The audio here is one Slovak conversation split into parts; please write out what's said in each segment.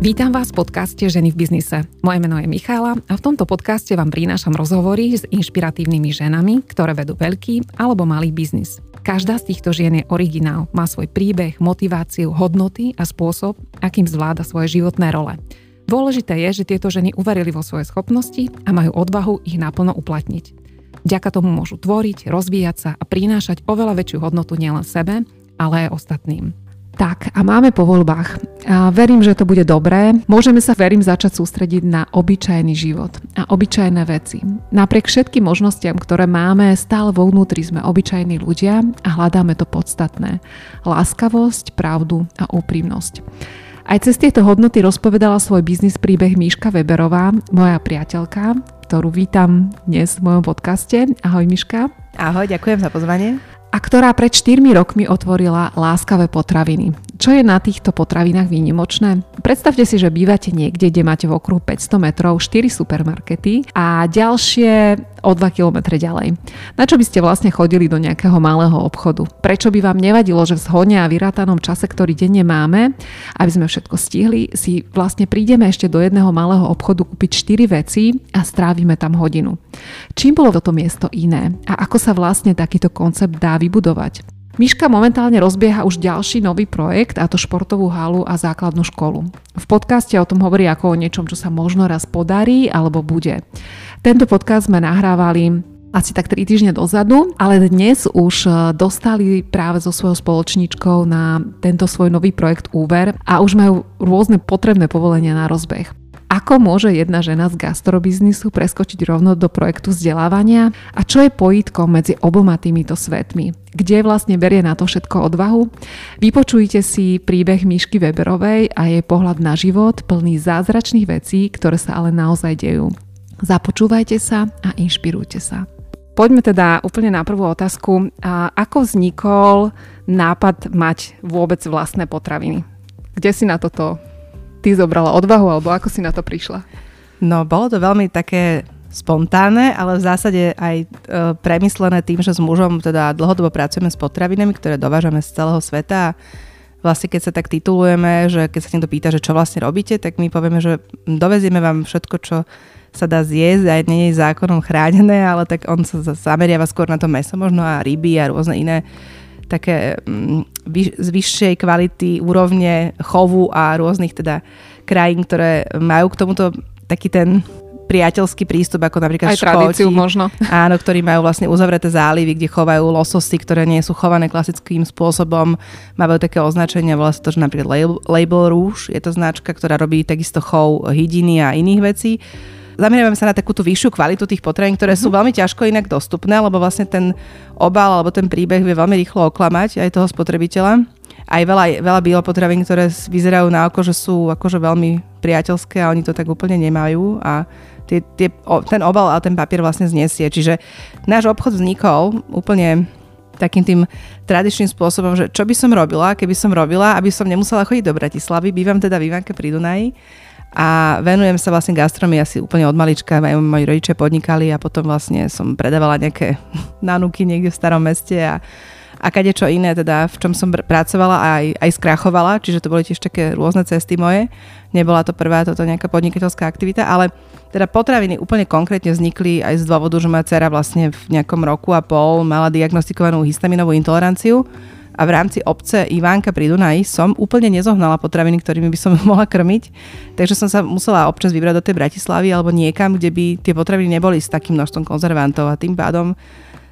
Vítam vás v podcaste Ženy v biznise. Moje meno je Michála a v tomto podcaste vám prinášam rozhovory s inšpiratívnymi ženami, ktoré vedú veľký alebo malý biznis. Každá z týchto žien je originál, má svoj príbeh, motiváciu, hodnoty a spôsob, akým zvláda svoje životné role. Dôležité je, že tieto ženy uverili vo svoje schopnosti a majú odvahu ich naplno uplatniť. Vďaka tomu môžu tvoriť, rozvíjať sa a prinášať oveľa väčšiu hodnotu nielen sebe, ale aj ostatným. Tak a máme po voľbách. A verím, že to bude dobré. Môžeme sa, verím, začať sústrediť na obyčajný život a obyčajné veci. Napriek všetkým možnostiam, ktoré máme, stále vo vnútri sme obyčajní ľudia a hľadáme to podstatné. Láskavosť, pravdu a úprimnosť. Aj cez tieto hodnoty rozpovedala svoj biznis príbeh Míška Weberová, moja priateľka, ktorú vítam dnes v mojom podcaste. Ahoj Miška. Ahoj, ďakujem za pozvanie a ktorá pred 4 rokmi otvorila láskavé potraviny. Čo je na týchto potravinách výnimočné? Predstavte si, že bývate niekde, kde máte v okruhu 500 metrov 4 supermarkety a ďalšie o 2 km ďalej. Na čo by ste vlastne chodili do nejakého malého obchodu? Prečo by vám nevadilo, že v zhone a vyrátanom čase, ktorý denne máme, aby sme všetko stihli, si vlastne prídeme ešte do jedného malého obchodu kúpiť 4 veci a strávime tam hodinu. Čím bolo toto miesto iné? A ako sa vlastne takýto koncept dá vybudovať? Miška momentálne rozbieha už ďalší nový projekt, a to športovú halu a základnú školu. V podcaste o tom hovorí ako o niečom, čo sa možno raz podarí alebo bude. Tento podcast sme nahrávali asi tak 3 týždne dozadu, ale dnes už e, dostali práve so svojou spoločníčkou na tento svoj nový projekt Uber a už majú rôzne potrebné povolenia na rozbeh. Ako môže jedna žena z gastrobiznisu preskočiť rovno do projektu vzdelávania? A čo je pojitkom medzi oboma týmito svetmi? Kde vlastne berie na to všetko odvahu? Vypočujte si príbeh Myšky Weberovej a jej pohľad na život plný zázračných vecí, ktoré sa ale naozaj dejú. Započúvajte sa a inšpirujte sa. Poďme teda úplne na prvú otázku. A ako vznikol nápad mať vôbec vlastné potraviny? Kde si na toto ty zobrala odvahu, alebo ako si na to prišla? No, bolo to veľmi také spontánne, ale v zásade aj e, premyslené tým, že s mužom teda dlhodobo pracujeme s potravinami, ktoré dovážame z celého sveta a vlastne keď sa tak titulujeme, že keď sa niekto pýta, že čo vlastne robíte, tak my povieme, že dovezieme vám všetko, čo sa dá zjesť, aj nie je zákonom chránené, ale tak on sa zameriava skôr na to meso možno a ryby a rôzne iné také mm, z vyššej kvality úrovne chovu a rôznych teda krajín, ktoré majú k tomuto taký ten priateľský prístup, ako napríklad Aj Škóti, možno. Áno, ktorí majú vlastne uzavreté zálivy, kde chovajú lososy, ktoré nie sú chované klasickým spôsobom. Majú také označenia, volá sa to, že napríklad Label, label Rouge, je to značka, ktorá robí takisto chov hydiny a iných vecí zameriavame sa na takú tú vyššiu kvalitu tých potravín, ktoré sú mhm. veľmi ťažko inak dostupné, lebo vlastne ten obal alebo ten príbeh vie veľmi rýchlo oklamať aj toho spotrebiteľa. Aj veľa, veľa biopotravín, ktoré vyzerajú na oko, že sú akože veľmi priateľské a oni to tak úplne nemajú a tie, tie, ten obal a ten papier vlastne znesie. Čiže náš obchod vznikol úplne takým tým tradičným spôsobom, že čo by som robila, keby som robila, aby som nemusela chodiť do Bratislavy. Bývam teda v Ivanke pri Dunaji a venujem sa vlastne gastronomii asi úplne od malička. Moji rodičia podnikali a potom vlastne som predávala nejaké nanúky niekde v starom meste a, a kade čo iné, teda v čom som pracovala a aj, aj skrachovala, čiže to boli tiež také rôzne cesty moje. Nebola to prvá toto nejaká podnikateľská aktivita, ale teda potraviny úplne konkrétne vznikli aj z dôvodu, že moja dcera vlastne v nejakom roku a pol mala diagnostikovanú histaminovú intoleranciu a v rámci obce Ivánka pri Dunaji som úplne nezohnala potraviny, ktorými by som mohla krmiť, takže som sa musela občas vybrať do tej Bratislavy alebo niekam, kde by tie potraviny neboli s takým množstvom konzervantov a tým pádom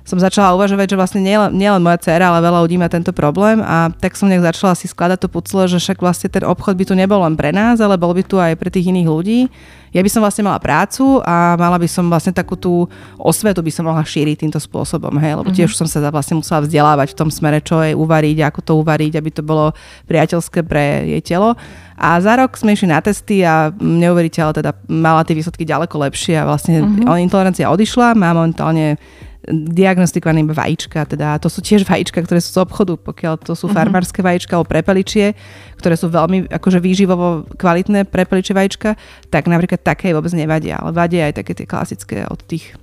som začala uvažovať, že vlastne nielen, nielen moja dcera, ale veľa ľudí má tento problém a tak som nejak začala si skladať to pucle, že však vlastne ten obchod by tu nebol len pre nás, ale bol by tu aj pre tých iných ľudí. Ja by som vlastne mala prácu a mala by som vlastne takú tú osvetu by som mohla šíriť týmto spôsobom, hej, lebo tiež mm-hmm. som sa vlastne musela vzdelávať v tom smere, čo je uvariť, ako to uvariť, aby to bolo priateľské pre jej telo. A za rok sme išli na testy a neuveriteľ, teda mala tie výsledky ďaleko lepšie a vlastne mm-hmm. intolerancia odišla, má momentálne diagnostikované iba vajíčka, teda to sú tiež vajíčka, ktoré sú z obchodu, pokiaľ to sú uh-huh. farmárske vajíčka alebo prepeličie, ktoré sú veľmi akože výživovo kvalitné prepeličie vajíčka, tak napríklad také vôbec nevadia, ale vadia aj také tie klasické od tých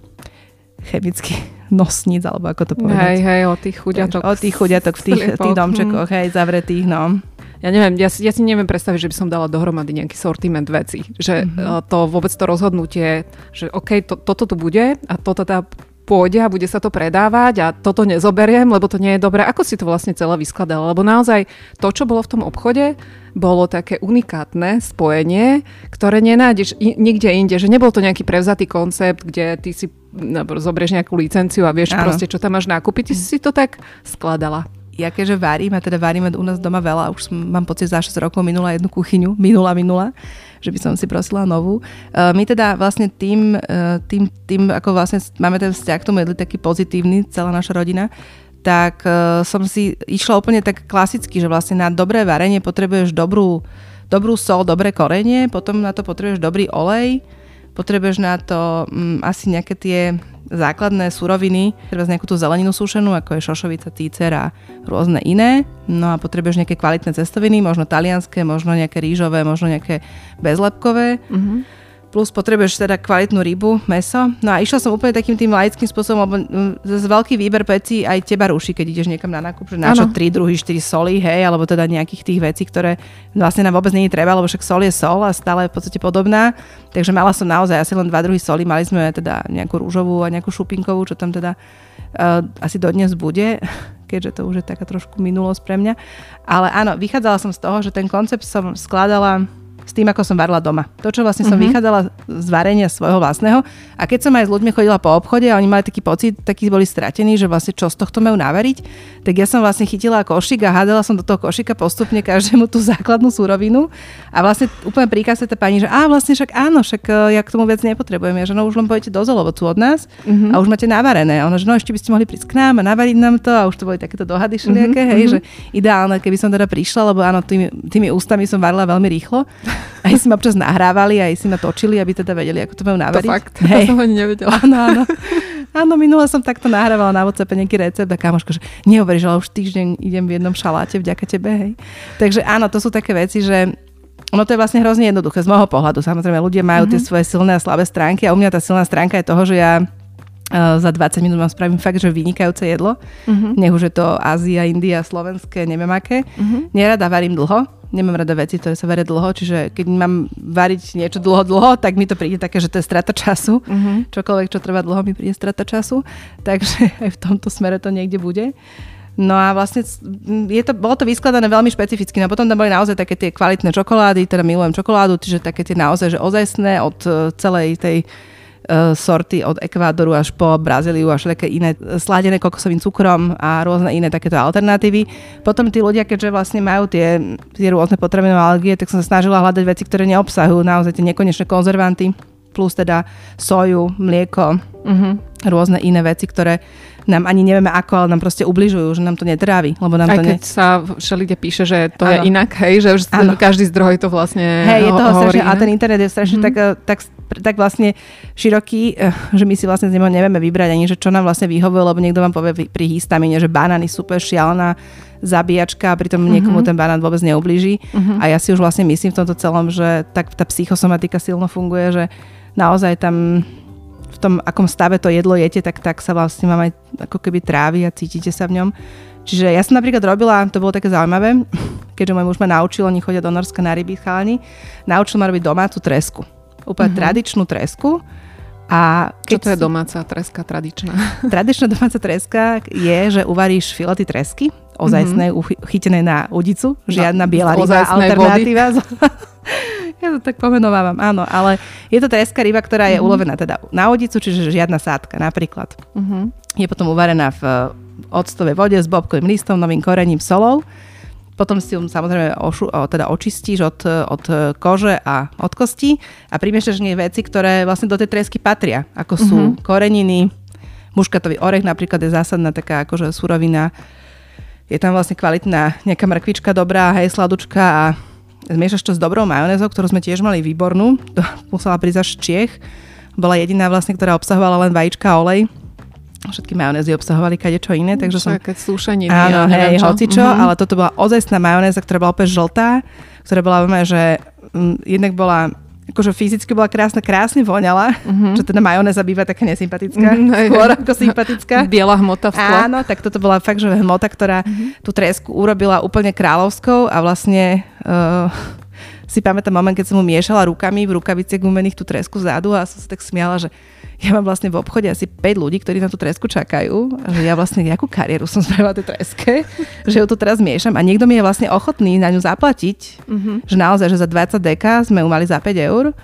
chemických nosníc, alebo ako to povedať. Hej, hej, od tých chuďatok. Od tých chuďatok v tých, tých domčekoch, hej, zavretých, no. ja neviem, ja, ja si neviem predstaviť, že by som dala dohromady nejaký sortiment veci. Že mm-hmm. to vôbec to rozhodnutie, že OK, to, toto tu bude a toto tá pôjde a bude sa to predávať a toto nezoberiem, lebo to nie je dobré. Ako si to vlastne celé vyskladalo? Lebo naozaj to, čo bolo v tom obchode, bolo také unikátne spojenie, ktoré nenájdeš nikde inde. Že nebol to nejaký prevzatý koncept, kde ty si no, zoberieš nejakú licenciu a vieš ano. proste, čo tam máš nakúpiť. Ty si to tak skladala ja keďže varím, a teda varíme u nás doma veľa, už som, mám pocit, za 6 rokov minula jednu kuchyňu, minula, minula, že by som si prosila novú. Uh, my teda vlastne tým, uh, tým, tým, ako vlastne máme ten vzťah k tomu jedli taký pozitívny, celá naša rodina, tak uh, som si išla úplne tak klasicky, že vlastne na dobré varenie potrebuješ dobrú, dobrú sol, dobré korenie, potom na to potrebuješ dobrý olej, potrebuješ na to um, asi nejaké tie základné suroviny, treba nejakú tú zeleninu sušenú, ako je šošovica, tícer a rôzne iné. No a potrebuješ nejaké kvalitné cestoviny, možno talianské, možno nejaké rýžové, možno nejaké bezlepkové. Mm-hmm plus potrebuješ teda kvalitnú rybu, meso. No a išla som úplne takým tým laickým spôsobom, lebo mm, zase veľký výber pecí aj teba ruší, keď ideš niekam na nákup, že na čo 3 druhy, 4 soli, hej, alebo teda nejakých tých vecí, ktoré vlastne nám vôbec je treba, lebo však sol je sol a stále je v podstate podobná. Takže mala som naozaj asi len dva druhy soli, mali sme teda nejakú rúžovú a nejakú šupinkovú, čo tam teda uh, asi dodnes bude keďže to už je taká trošku minulosť pre mňa. Ale áno, vychádzala som z toho, že ten koncept som skladala s tým, ako som varila doma. To, čo vlastne som uh-huh. vychádzala z varenia svojho vlastného. A keď som aj s ľuďmi chodila po obchode a oni mali taký pocit, takí boli stratení, že vlastne čo z tohto majú navariť, tak ja som vlastne chytila košík a hádala som do toho košíka postupne každému tú základnú súrovinu. A vlastne úplne príkazuje tá pani, že a vlastne však áno, však e, ja k tomu viac nepotrebujem. Ja, že no už len pôjdete do od nás uh-huh. a už máte navarené. Ono, že no ešte by ste mohli prísť k nám a navariť nám to a už to boli takéto dohady všelijaké, uh-huh. hej, že ideálne, keby som teda prišla, lebo áno, tými, tými ústami som varila veľmi rýchlo. Aj si ma občas nahrávali, aj si ma točili, aby teda vedeli, ako to majú navariť. To fakt, Hej. to som ani nevedela. Áno, áno. Áno, minule som takto nahrávala na WhatsApp nejaký recept a kamoška, že nehovoríš, ale už týždeň idem v jednom šaláte vďaka tebe, hej. Takže áno, to sú také veci, že ono to je vlastne hrozne jednoduché z môjho pohľadu. Samozrejme, ľudia majú mm-hmm. tie mhm. svoje silné a slabé stránky a u mňa tá silná stránka je toho, že ja uh, za 20 minút vám spravím fakt, že vynikajúce jedlo. Mm-hmm. Nech už je to Ázia, India, slovenské, neviem aké. Mm-hmm. Nerada varím dlho, nemám rada veci, ktoré sa varia dlho, čiže keď mám variť niečo dlho, dlho, tak mi to príde také, že to je strata času. Uh-huh. Čokoľvek, čo trvá dlho, mi príde strata času. Takže aj v tomto smere to niekde bude. No a vlastne je to, bolo to vyskladané veľmi špecificky. No potom tam boli naozaj také tie kvalitné čokolády, teda milujem čokoládu, čiže také tie naozaj, že ozajstné od e, celej tej sorty od Ekvádoru až po Brazíliu až také iné sladené kokosovým cukrom a rôzne iné takéto alternatívy. Potom tí ľudia, keďže vlastne majú tie, tie rôzne potravinové alergie, tak som sa snažila hľadať veci, ktoré neobsahujú naozaj tie nekonečné konzervanty, plus teda soju, mlieko, uh-huh. rôzne iné veci, ktoré nám ani nevieme ako, ale nám proste ubližujú, že nám to netrávi. Lebo nám Aj to keď ne... sa všelikde píše, že to ano. je inak, hej, že už ano. každý zdroj to vlastne Hej, je toho strašne, a ten internet je strašne mm-hmm. tak, eh, tak, tak vlastne široký, eh, že my si vlastne z neho nevieme vybrať ani, že čo nám vlastne vyhovuje, lebo niekto vám povie pri histamine, že banány super šialená zabíjačka a pritom mm-hmm. niekomu ten banán vôbec neublíži. Mm-hmm. A ja si už vlastne myslím v tomto celom, že tak tá psychosomatika silno funguje, že naozaj tam v tom, akom stave to jedlo jete, tak, tak sa vlastne vám aj ako keby trávi a cítite sa v ňom. Čiže ja som napríklad robila, to bolo také zaujímavé, keďže môj muž ma naučil, oni chodia do Norska na ryby chalani, naučil ma robiť domácu tresku. Úplne mm-hmm. tradičnú tresku. A Čo to je domáca treska tradičná? Tradičná domáca treska je, že uvaríš filety tresky, ozajstnej, mm-hmm. chytenej na udicu, žiadna biela ryba, alternatíva. Ja to tak pomenovávam, áno, ale je to treska ryba, ktorá je mm-hmm. ulovená teda na odicu, čiže žiadna sádka napríklad. Mm-hmm. Je potom uvarená v octovej vode s bobkovým listom, novým korením, solou. Potom si ju samozrejme ošu, o, teda očistíš od, od kože a od kosti a primiešaš nej veci, ktoré vlastne do tej tresky patria, ako sú mm-hmm. koreniny, muškatový orech napríklad je zásadná taká akože surovina. Je tam vlastne kvalitná nejaká mrkvička dobrá, hej, sladučka a zmiešaš to s dobrou majonézou, ktorú sme tiež mali výbornú, to musela prísť až Čiech. Bola jediná vlastne, ktorá obsahovala len vajíčka a olej. Všetky majonézy obsahovali čo iné, takže som... Také súšeniny. Áno, ja hej, hocičo, mm-hmm. ale toto bola ozajstná majonéza, ktorá bola opäť žltá, ktorá bola veľmi, že m, mm, jednak bola akože fyzicky bola krásna, krásne voňala, uh-huh. čo teda majonéza býva taká nesympatická, uh-huh. skôr ako sympatická. Biela hmota v skle. Áno, tak toto bola fakt, že hmota, ktorá uh-huh. tú tresku urobila úplne kráľovskou a vlastne uh, si pamätám moment, keď som mu miešala rukami v rukaviciach gumených tú tresku vzadu a som sa tak smiala, že ja mám vlastne v obchode asi 5 ľudí, ktorí na tú tresku čakajú. Že ja vlastne nejakú kariéru som spravila tej treske, že ju tu teraz miešam a niekto mi je vlastne ochotný na ňu zaplatiť. Mm-hmm. Že naozaj, že za 20 deka sme ju mali za 5 eur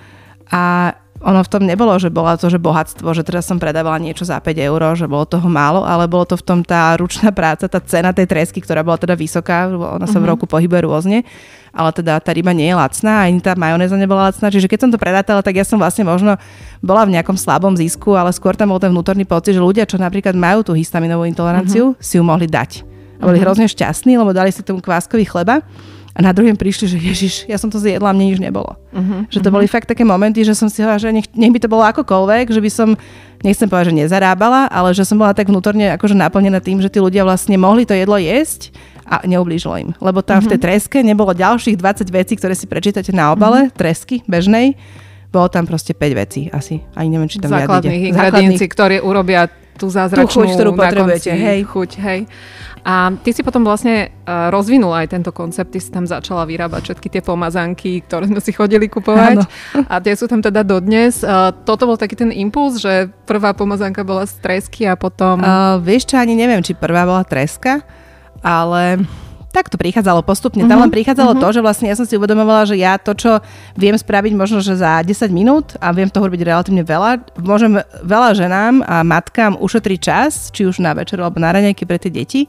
a ono v tom nebolo, že bola to, že bohatstvo, že teraz som predávala niečo za 5 eur, že bolo toho málo, ale bolo to v tom tá ručná práca, tá cena tej tresky, ktorá bola teda vysoká, ona sa v mhm. roku pohybuje rôzne, ale teda tá ryba nie je lacná, ani tá majonéza nebola lacná, čiže keď som to predátala, tak ja som vlastne možno bola v nejakom slabom zisku, ale skôr tam bol ten vnútorný pocit, že ľudia, čo napríklad majú tú histaminovú intoleranciu, mm-hmm. si ju mohli dať. A boli mm-hmm. hrozne šťastní, lebo dali si tomu kváskový chleba a na druhým prišli, že Ježiš, ja som to zjedla mne nič nebolo. Uh-huh, že to uh-huh. boli fakt také momenty, že som si hovorila, že nech, nech by to bolo akokoľvek, že by som, nechcem povedať, že nezarábala, ale že som bola tak vnútorne akože naplnená tým, že tí ľudia vlastne mohli to jedlo jesť a neublížilo im. Lebo tam uh-huh. v tej treske nebolo ďalších 20 vecí, ktoré si prečítate na obale, uh-huh. tresky bežnej. Bolo tam proste 5 vecí asi. Ani neviem, či tam Základných ingrediencií, ktoré urobia tú zázračnú tú chuť, ktorú potrebujete. Hej. Chuť, hej. A ty si potom vlastne uh, rozvinula aj tento koncept, ty si tam začala vyrábať všetky tie pomazanky, ktoré sme si chodili kupovať Áno. a tie sú tam teda dodnes. Uh, toto bol taký ten impuls, že prvá pomazanka bola z tresky a potom... Uh, vieš čo, ani neviem, či prvá bola treska, ale tak to prichádzalo postupne. Tam len mhm, prichádzalo uh-huh. to, že vlastne ja som si uvedomovala, že ja to, čo viem spraviť možno, že za 10 minút a viem toho robiť relatívne veľa, môžem veľa ženám a matkám ušetriť čas, či už na večer alebo na raňajky pre tie deti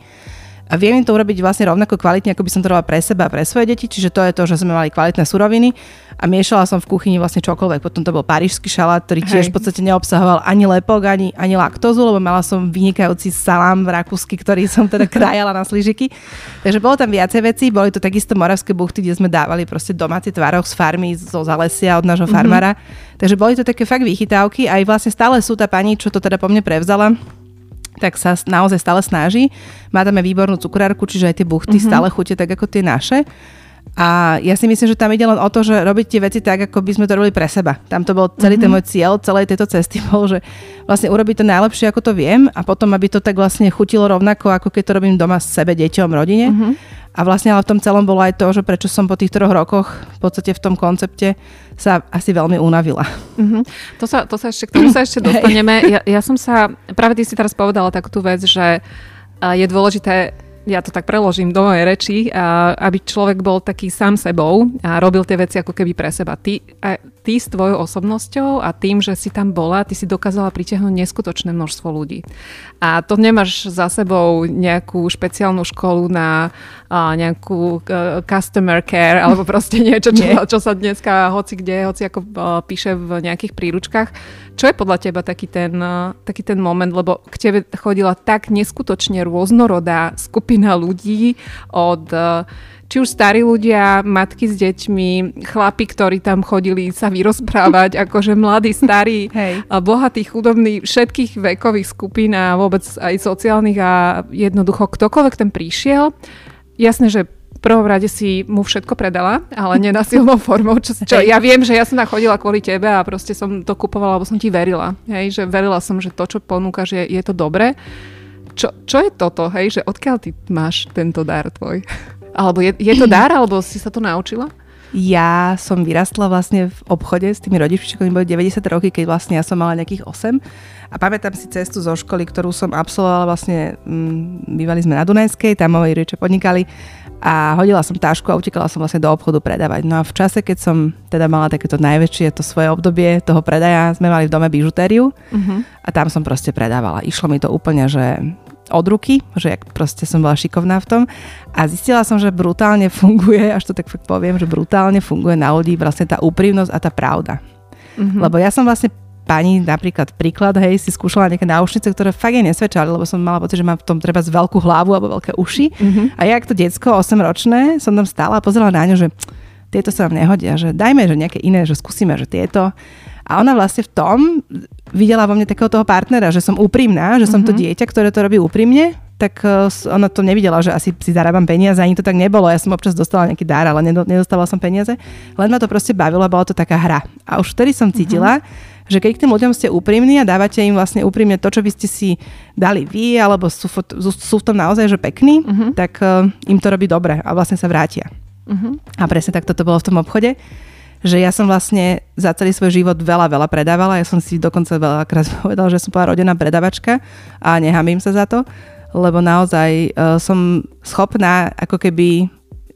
a viem im to urobiť vlastne rovnako kvalitne, ako by som to robila pre seba a pre svoje deti, čiže to je to, že sme mali kvalitné suroviny a miešala som v kuchyni vlastne čokoľvek. Potom to bol parížský šalát, ktorý tiež v podstate neobsahoval ani lepok, ani, ani laktózu, lebo mala som vynikajúci salám v rakúsky, ktorý som teda krajala na sližiky. Takže bolo tam viacej vecí, boli to takisto moravské buchty, kde sme dávali proste domáci tvároch z farmy, zo zalesia od nášho mm-hmm. farmára. Takže boli to také fakt vychytávky, aj vlastne stále sú tá pani, čo to teda po mne prevzala, tak sa naozaj stále snaží. Má tam aj výbornú cukrárku, čiže aj tie buchty mm-hmm. stále chutia tak ako tie naše. A ja si myslím, že tam ide len o to, že robiť tie veci tak, ako by sme to robili pre seba. Tam to bol celý mm-hmm. ten môj cieľ, celej tejto cesty bol, že vlastne urobiť to najlepšie, ako to viem a potom, aby to tak vlastne chutilo rovnako, ako keď to robím doma sebe, deťom, rodine. Mm-hmm. A vlastne ale v tom celom bolo aj to, že prečo som po tých troch rokoch v podstate v tom koncepte sa asi veľmi unavila. Mm-hmm. To, sa, to sa ešte, k tomu sa ešte dostaneme. Ja, ja som sa, práve ty si teraz povedala takú tú vec, že je dôležité ja to tak preložím do mojej reči, aby človek bol taký sám sebou a robil tie veci ako keby pre seba. Ty, ty s tvojou osobnosťou a tým, že si tam bola, ty si dokázala pritiahnuť neskutočné množstvo ľudí. A to nemáš za sebou nejakú špeciálnu školu na a, nejakú uh, customer care alebo proste niečo, čo, čo sa dneska hoci kde, hoci ako uh, píše v nejakých príručkách. Čo je podľa teba taký ten, uh, taký ten moment, lebo k tebe chodila tak neskutočne rôznorodá skupina ľudí od či už starí ľudia, matky s deťmi, chlapi, ktorí tam chodili sa vyrozprávať, akože mladí, starí, Hej. bohatí, chudobní, všetkých vekových skupín a vôbec aj sociálnych a jednoducho ktokoľvek ten prišiel. Jasné, že prvom rade si mu všetko predala, ale nenasilnou formou, čo, čo ja viem, že ja som chodila kvôli tebe a proste som to kupovala, lebo som ti verila. Hej, že verila som, že to, čo ponúkaš, je, je to dobré. Čo, čo je toto, hej, že odkiaľ ty máš tento dar tvoj? Alebo je, je to dar, alebo si sa to naučila? Ja som vyrastla vlastne v obchode s tými rodičmi, ktorí boli 90 roky, keď vlastne ja som mala nejakých 8. A pamätám si cestu zo školy, ktorú som absolvovala vlastne, m, mm, bývali sme na Dunajskej, tam moji rodičia podnikali a hodila som tášku a utekala som vlastne do obchodu predávať. No a v čase, keď som teda mala takéto najväčšie, to svoje obdobie toho predaja, sme mali v dome bižutériu uh-huh. a tam som proste predávala. Išlo mi to úplne, že od ruky, že jak proste som bola šikovná v tom a zistila som, že brutálne funguje, až to tak fakt poviem, že brutálne funguje na ľudí vlastne tá úprimnosť a tá pravda. Mm-hmm. Lebo ja som vlastne pani, napríklad príklad, hej, si skúšala nejaké náušnice, ktoré fakt jej nesvedčali, lebo som mala pocit, že mám v tom treba z veľkú hlavu alebo veľké uši. Mm-hmm. A ja, ako to decko, 8-ročné, som tam stála a pozerala na ňu, že tieto sa vám nehodia, že dajme, že nejaké iné, že skúsime, že tieto. A ona vlastne v tom videla vo mne takého toho partnera, že som úprimná, že som mm-hmm. to mhm. dieťa, ktoré to robí úprimne tak uh, ona to nevidela, že asi si zarábam peniaze, ani to tak nebolo. Ja som občas dostala nejaký dar, ale nedostala som peniaze. Len ma to proste bavilo, bola to taká hra. A už vtedy som cítila, uh-huh že keď k tým ľuďom ste úprimní a dávate im vlastne úprimne to, čo by ste si dali vy, alebo sú, sú v tom naozaj že pekní, uh-huh. tak uh, im to robí dobre a vlastne sa vrátia. Uh-huh. A presne tak toto bolo v tom obchode že ja som vlastne za celý svoj život veľa, veľa predávala. Ja som si dokonca veľakrát povedala, že som bola rodená predavačka a nehamím sa za to, lebo naozaj uh, som schopná ako keby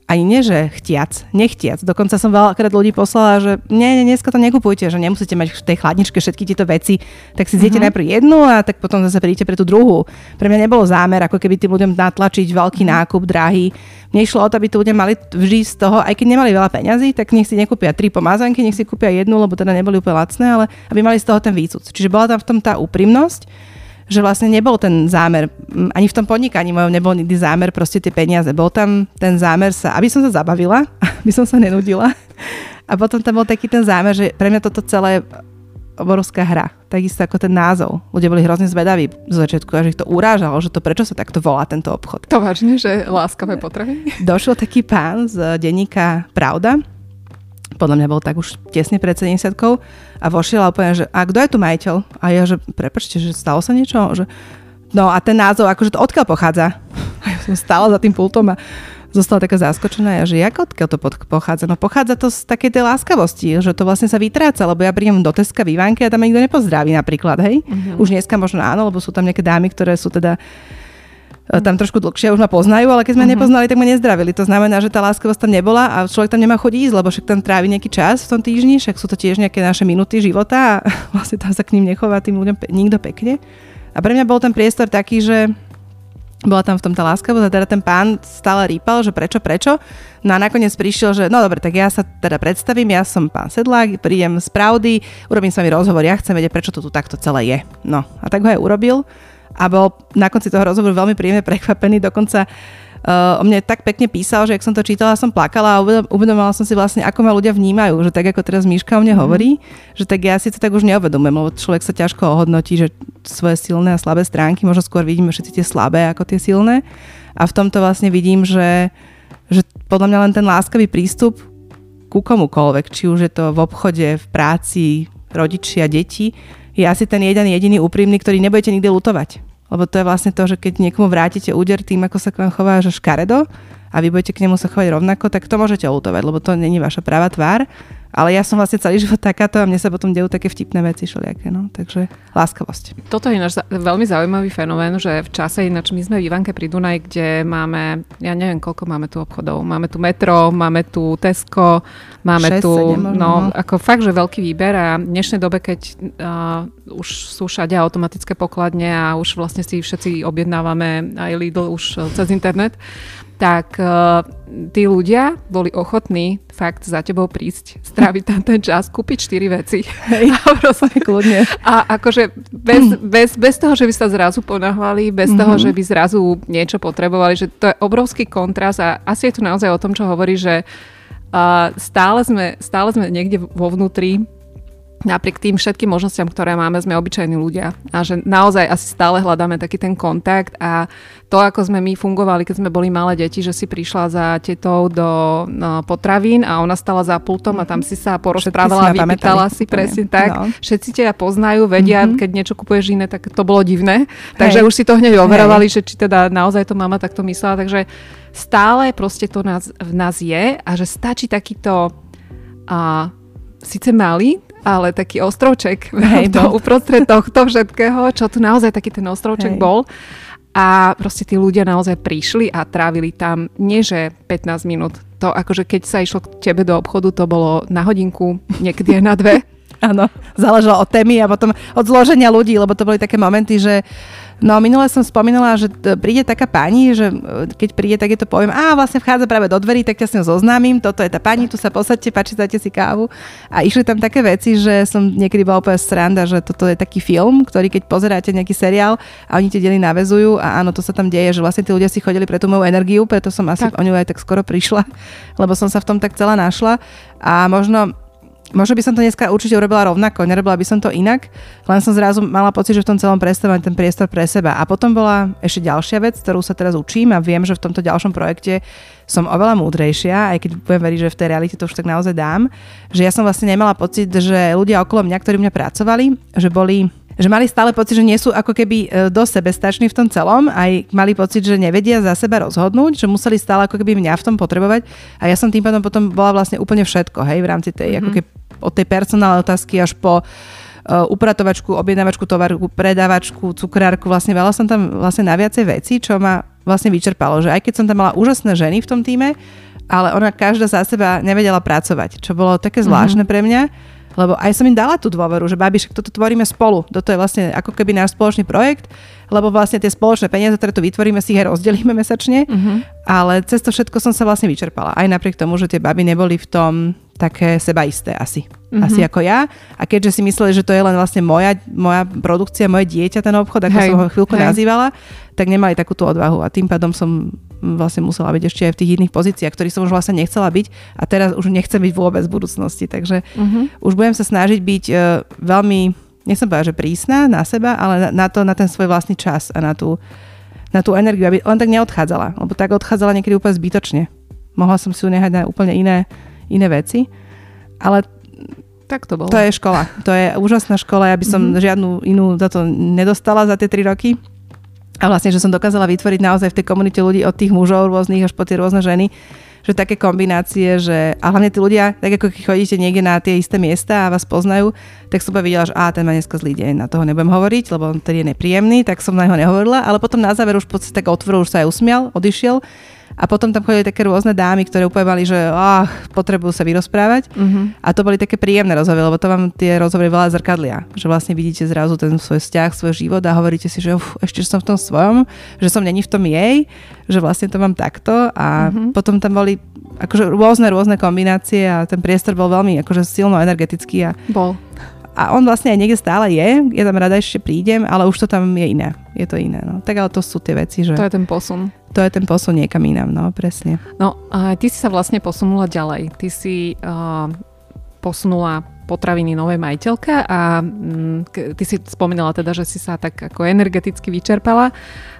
ani nie, že chtiac, nechtiac. Dokonca som veľakrát ľudí poslala, že nie, nie, dneska to nekupujte, že nemusíte mať v tej chladničke všetky tieto veci, tak si zjete uh-huh. najprv jednu a tak potom zase prídete pre tú druhú. Pre mňa nebolo zámer, ako keby tým ľuďom natlačiť veľký uh-huh. nákup, drahý. Mne išlo o to, aby tí ľudia mali vždy z toho, aj keď nemali veľa peňazí, tak nech si nekúpia tri pomazanky, nech si kúpia jednu, lebo teda neboli úplne lacné, ale aby mali z toho ten výcud. Čiže bola tam v tom tá úprimnosť že vlastne nebol ten zámer, ani v tom podnikaní mojom nebol nikdy zámer proste tie peniaze. Bol tam ten zámer sa, aby som sa zabavila, aby som sa nenudila. A potom tam bol taký ten zámer, že pre mňa toto celé obrovská hra. Takisto ako ten názov. Ľudia boli hrozne zvedaví zo začiatku a že ich to urážalo, že to prečo sa takto volá tento obchod. To vážne, že láskavé potravy? Došiel taký pán z denníka Pravda, podľa mňa bol tak už tesne pred 70 a vošiel a úplne, že a kto je tu majiteľ? A ja, že prepačte, že stalo sa niečo? Že, no a ten názov, akože to odkiaľ pochádza? A ja som stála za tým pultom a zostala taká zaskočená, ja, že jak odkiaľ to pochádza? No pochádza to z takej tej láskavosti, že to vlastne sa vytráca, lebo ja prídem do Teska v Ivánke a tam nikto nepozdraví napríklad, hej? Uh-huh. Už dneska možno áno, lebo sú tam nejaké dámy, ktoré sú teda tam trošku dlhšie už ma poznajú, ale keď sme uh-huh. nepoznali, tak ma nezdravili. To znamená, že tá láskavosť tam nebola a človek tam nemá chodiť ísť, lebo však tam trávi nejaký čas v tom týždni, však sú to tiež nejaké naše minuty života a vlastne tam sa k ním nechová tým ľuďom pe- nikto pekne. A pre mňa bol ten priestor taký, že bola tam v tom tá láskavosť a teda ten pán stále rýpal, že prečo, prečo. No a nakoniec prišiel, že no dobre, tak ja sa teda predstavím, ja som pán Sedlák, prídem z pravdy, urobím s vami rozhovor, ja chcem vedieť, prečo to tu takto celé je. No a tak ho aj urobil a bol na konci toho rozhovoru veľmi príjemne prekvapený, dokonca uh, o mne tak pekne písal, že ak som to čítala, som plakala a uvedomala som si vlastne, ako ma ľudia vnímajú, že tak ako teraz Miška o mne mm. hovorí, že tak ja si to tak už neuvedomujem, lebo človek sa ťažko ohodnotí, že svoje silné a slabé stránky, možno skôr vidíme všetci tie slabé ako tie silné a v tomto vlastne vidím, že, že podľa mňa len ten láskavý prístup ku komukoľvek, či už je to v obchode, v práci, rodičia, deti, je asi ten jeden jediný úprimný, ktorý nebudete nikdy lutovať. Lebo to je vlastne to, že keď niekomu vrátite úder tým, ako sa k vám chová, že škaredo a vy budete k nemu sa chovať rovnako, tak to môžete lutovať, lebo to není vaša práva tvár. Ale ja som vlastne celý život takáto a mne sa potom dejú také vtipné veci všelijaké, no. Takže láskavosť. Toto je náš veľmi zaujímavý fenomén, že v čase ináč my sme v Ivanke pri Dunaj, kde máme, ja neviem, koľko máme tu obchodov. Máme tu metro, máme tu Tesco, máme 6, tu, 7, možno, no, no, ako fakt, že veľký výber a v dnešnej dobe, keď uh, už sú všade automatické pokladne a už vlastne si všetci objednávame aj Lidl už cez internet, tak uh, tí ľudia boli ochotní fakt za tebou prísť, stráviť tam ten čas, kúpiť štyri veci. Hej, a proste kľudne. A akože bez, bez, bez toho, že by sa zrazu ponahvali, bez mm-hmm. toho, že by zrazu niečo potrebovali, že to je obrovský kontrast a asi je to naozaj o tom, čo hovorí, že uh, stále, sme, stále sme niekde vo vnútri napriek tým všetkým možnostiam, ktoré máme, sme obyčajní ľudia a že naozaj asi stále hľadáme taký ten kontakt a to, ako sme my fungovali, keď sme boli malé deti, že si prišla za tetou do no, potravín a ona stala za pultom a tam si sa porozprávala a vypýtala si presne tak. No. Všetci ťa poznajú, vedia, mm-hmm. keď niečo kupuješ iné, tak to bolo divné. Takže Hej. už si to hneď overovali, Hej. že či teda naozaj to mama takto myslela. Takže stále proste to nás, v nás je a že stačí takýto a, síce malý, ale taký ostrovček Hej, to, uprostred tohto všetkého, čo tu naozaj taký ten ostrovček Hej. bol. A proste tí ľudia naozaj prišli a trávili tam nie že 15 minút. To akože keď sa išlo k tebe do obchodu, to bolo na hodinku, niekedy aj na dve. Áno, záležalo od témy a potom od zloženia ľudí, lebo to boli také momenty, že No minule som spomínala, že príde taká pani, že e, keď príde, tak je to poviem, a vlastne vchádza práve do dverí, tak ťa s ňou zoznámim, toto je tá pani, tu sa posadte, pačítate si kávu. A išli tam také veci, že som niekedy bola úplne sranda, že toto je taký film, ktorý keď pozeráte nejaký seriál a oni tie diely navezujú a áno, to sa tam deje, že vlastne tí ľudia si chodili pre tú moju energiu, preto som asi tak. o ňu aj tak skoro prišla, lebo som sa v tom tak celá našla. A možno Možno by som to dneska určite urobila rovnako, nerobila by som to inak, len som zrazu mala pocit, že v tom celom prestávam ten priestor pre seba. A potom bola ešte ďalšia vec, ktorú sa teraz učím a viem, že v tomto ďalšom projekte som oveľa múdrejšia, aj keď budem veriť, že v tej realite to už tak naozaj dám, že ja som vlastne nemala pocit, že ľudia okolo mňa, ktorí mňa pracovali, že boli že mali stále pocit, že nie sú ako keby e, dosť sebestační v tom celom, aj mali pocit, že nevedia za seba rozhodnúť, že museli stále ako keby mňa v tom potrebovať a ja som tým pádom potom bola vlastne úplne všetko, hej, v rámci tej, mm-hmm. ako keby od tej personálnej otázky až po uh, upratovačku, objednávačku tovaru, predávačku, cukrárku, vlastne veľa som tam vlastne na viacej veci, čo ma vlastne vyčerpalo, že aj keď som tam mala úžasné ženy v tom týme, ale ona každá za seba nevedela pracovať, čo bolo také zvláštne mm-hmm. pre mňa, lebo aj som im dala tú dôveru, že babi, toto tvoríme spolu. Toto je vlastne ako keby náš spoločný projekt, lebo vlastne tie spoločné peniaze, ktoré tu vytvoríme, si ich aj rozdelíme mesačne, uh-huh. ale cez to všetko som sa vlastne vyčerpala. Aj napriek tomu, že tie baby neboli v tom také sebaisté asi. Mm-hmm. Asi ako ja. A keďže si mysleli, že to je len vlastne moja, moja produkcia, moje dieťa, ten obchod, ako hej, som ho chvíľku hej. nazývala, tak nemali takúto odvahu. A tým pádom som vlastne musela byť ešte aj v tých iných pozíciách, ktorých som už vlastne nechcela byť a teraz už nechcem byť vôbec v budúcnosti. Takže mm-hmm. už budem sa snažiť byť uh, veľmi, nechcem povedať, že prísna na seba, ale na, na to, na ten svoj vlastný čas a na tú, na tú energiu, aby len tak neodchádzala. Lebo tak odchádzala niekedy úplne zbytočne. Mohla som si ju nehať na úplne iné iné veci. Ale tak to bolo. To je škola. To je úžasná škola. Ja by som mm-hmm. žiadnu inú za to nedostala za tie tri roky. A vlastne, že som dokázala vytvoriť naozaj v tej komunite ľudí od tých mužov rôznych až po tie rôzne ženy, že také kombinácie, že a hlavne tí ľudia, tak ako keď chodíte niekde na tie isté miesta a vás poznajú, tak som videla, že a ten má dneska zlý deň, na toho nebudem hovoriť, lebo on tedy je nepríjemný, tak som na neho nehovorila, ale potom na záver už v podstate tak otvoril, už sa aj usmial, odišiel a potom tam chodili také rôzne dámy, ktoré úplne mali, že oh, potrebujú sa vyrozprávať. Uh-huh. A to boli také príjemné rozhovory, lebo to vám tie rozhovory veľa zrkadlia. Že vlastne vidíte zrazu ten svoj vzťah, svoj život a hovoríte si, že uf, ešte som v tom svojom, že som není v tom jej, že vlastne to mám takto. A uh-huh. potom tam boli akože rôzne, rôzne kombinácie a ten priestor bol veľmi akože silno energetický. A, bol. A on vlastne aj niekde stále je, ja tam rada ešte prídem, ale už to tam je iné. Je to iné, no. Tak ale to sú tie veci, že... To je ten posun. To je ten posun niekam inám, no, presne. No, a ty si sa vlastne posunula ďalej. Ty si uh, posunula potraviny novej majiteľka a mm, ty si spomínala teda, že si sa tak ako energeticky vyčerpala,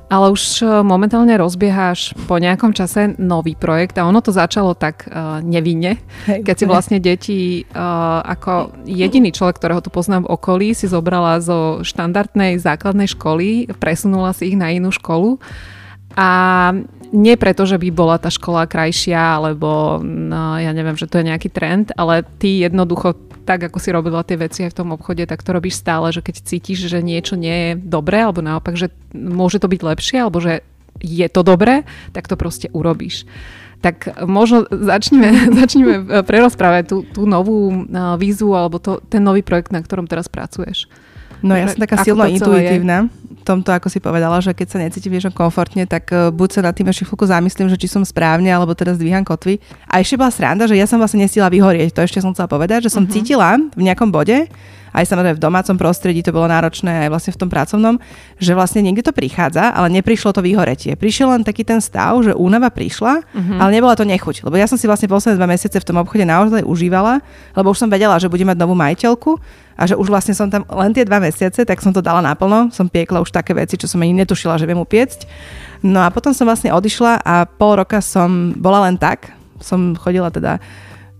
ale už e, momentálne rozbieháš po nejakom čase nový projekt a ono to začalo tak uh, nevinne, keď si vlastne deti uh, ako jediný človek, ktorého tu poznám v okolí, si zobrala zo štandardnej základnej školy, presunula si ich na inú školu a nie preto, že by bola tá škola krajšia, alebo no, ja neviem, že to je nejaký trend, ale ty jednoducho tak, ako si robila tie veci aj v tom obchode, tak to robíš stále, že keď cítiš, že niečo nie je dobré, alebo naopak, že môže to byť lepšie, alebo že je to dobré, tak to proste urobíš. Tak možno začneme, začneme prerozprávať tú, tú novú výzvu alebo to, ten nový projekt, na ktorom teraz pracuješ. No ja som taká silno intuitívna tomto, ako si povedala, že keď sa necítim vieš komfortne, tak uh, buď sa nad tým ešte chvíľku zamyslím, že či som správne, alebo teraz dvíham kotvy. A ešte bola sranda, že ja som vlastne nesila vyhorieť, to ešte som chcela povedať, že som uh-huh. cítila v nejakom bode, aj samozrejme v domácom prostredí to bolo náročné, aj vlastne v tom pracovnom, že vlastne niekde to prichádza, ale neprišlo to vyhoretie. Prišiel len taký ten stav, že únava prišla, uh-huh. ale nebola to nechuť. Lebo ja som si vlastne posledné dva mesiace v tom obchode naozaj užívala, lebo už som vedela, že budem mať novú majiteľku a že už vlastne som tam len tie dva mesiace, tak som to dala naplno. Som piekla už také veci, čo som ani netušila, že viem upiecť. No a potom som vlastne odišla a pol roka som bola len tak. Som chodila teda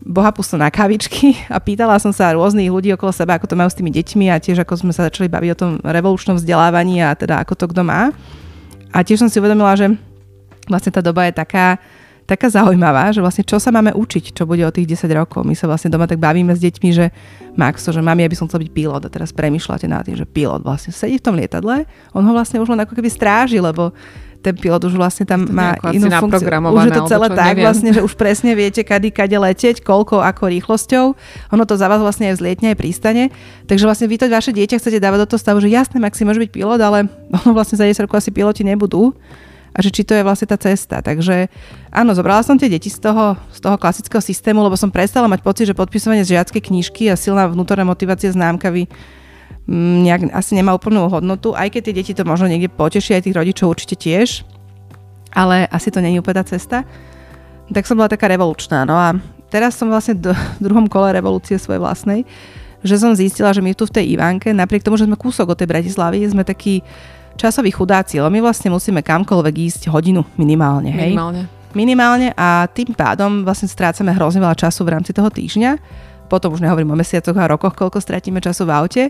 bohapusto na kavičky a pýtala som sa rôznych ľudí okolo seba, ako to majú s tými deťmi a tiež ako sme sa začali baviť o tom revolučnom vzdelávaní a teda ako to kto má. A tiež som si uvedomila, že vlastne tá doba je taká, taká zaujímavá, že vlastne čo sa máme učiť, čo bude o tých 10 rokov. My sa vlastne doma tak bavíme s deťmi, že Maxo, že mami, ja by som chcel byť pilot a teraz premyšľate nad tým, že pilot vlastne sedí v tom lietadle, on ho vlastne už len ako keby stráži, lebo ten pilot už vlastne tam má inú funkciu. Už je to celé tak neviem. vlastne, že už presne viete, kady, kade leteť, koľko, ako rýchlosťou. Ono to za vás vlastne aj vzlietne, aj prístane. Takže vlastne vy to vaše dieťa chcete dávať do toho stavu, že jasné, Maxi môže byť pilot, ale ono vlastne za 10 rokov asi piloti nebudú a že či to je vlastne tá cesta. Takže áno, zobrala som tie deti z toho, z toho klasického systému, lebo som prestala mať pocit, že podpisovanie z žiackej knižky a silná vnútorná motivácia známkavy mm, nejak, asi nemá úplnú hodnotu, aj keď tie deti to možno niekde potešia, aj tých rodičov určite tiež, ale asi to není úplne tá cesta. Tak som bola taká revolučná. No a teraz som vlastne v druhom kole revolúcie svojej vlastnej, že som zistila, že my tu v tej Ivánke, napriek tomu, že sme kúsok od tej Bratislavy, sme takí časoví chudáci, lebo my vlastne musíme kamkoľvek ísť hodinu minimálne. Hej? Minimálne. Minimálne a tým pádom vlastne strácame hrozne veľa času v rámci toho týždňa potom už nehovorím o mesiacoch a rokoch, koľko stratíme času v aute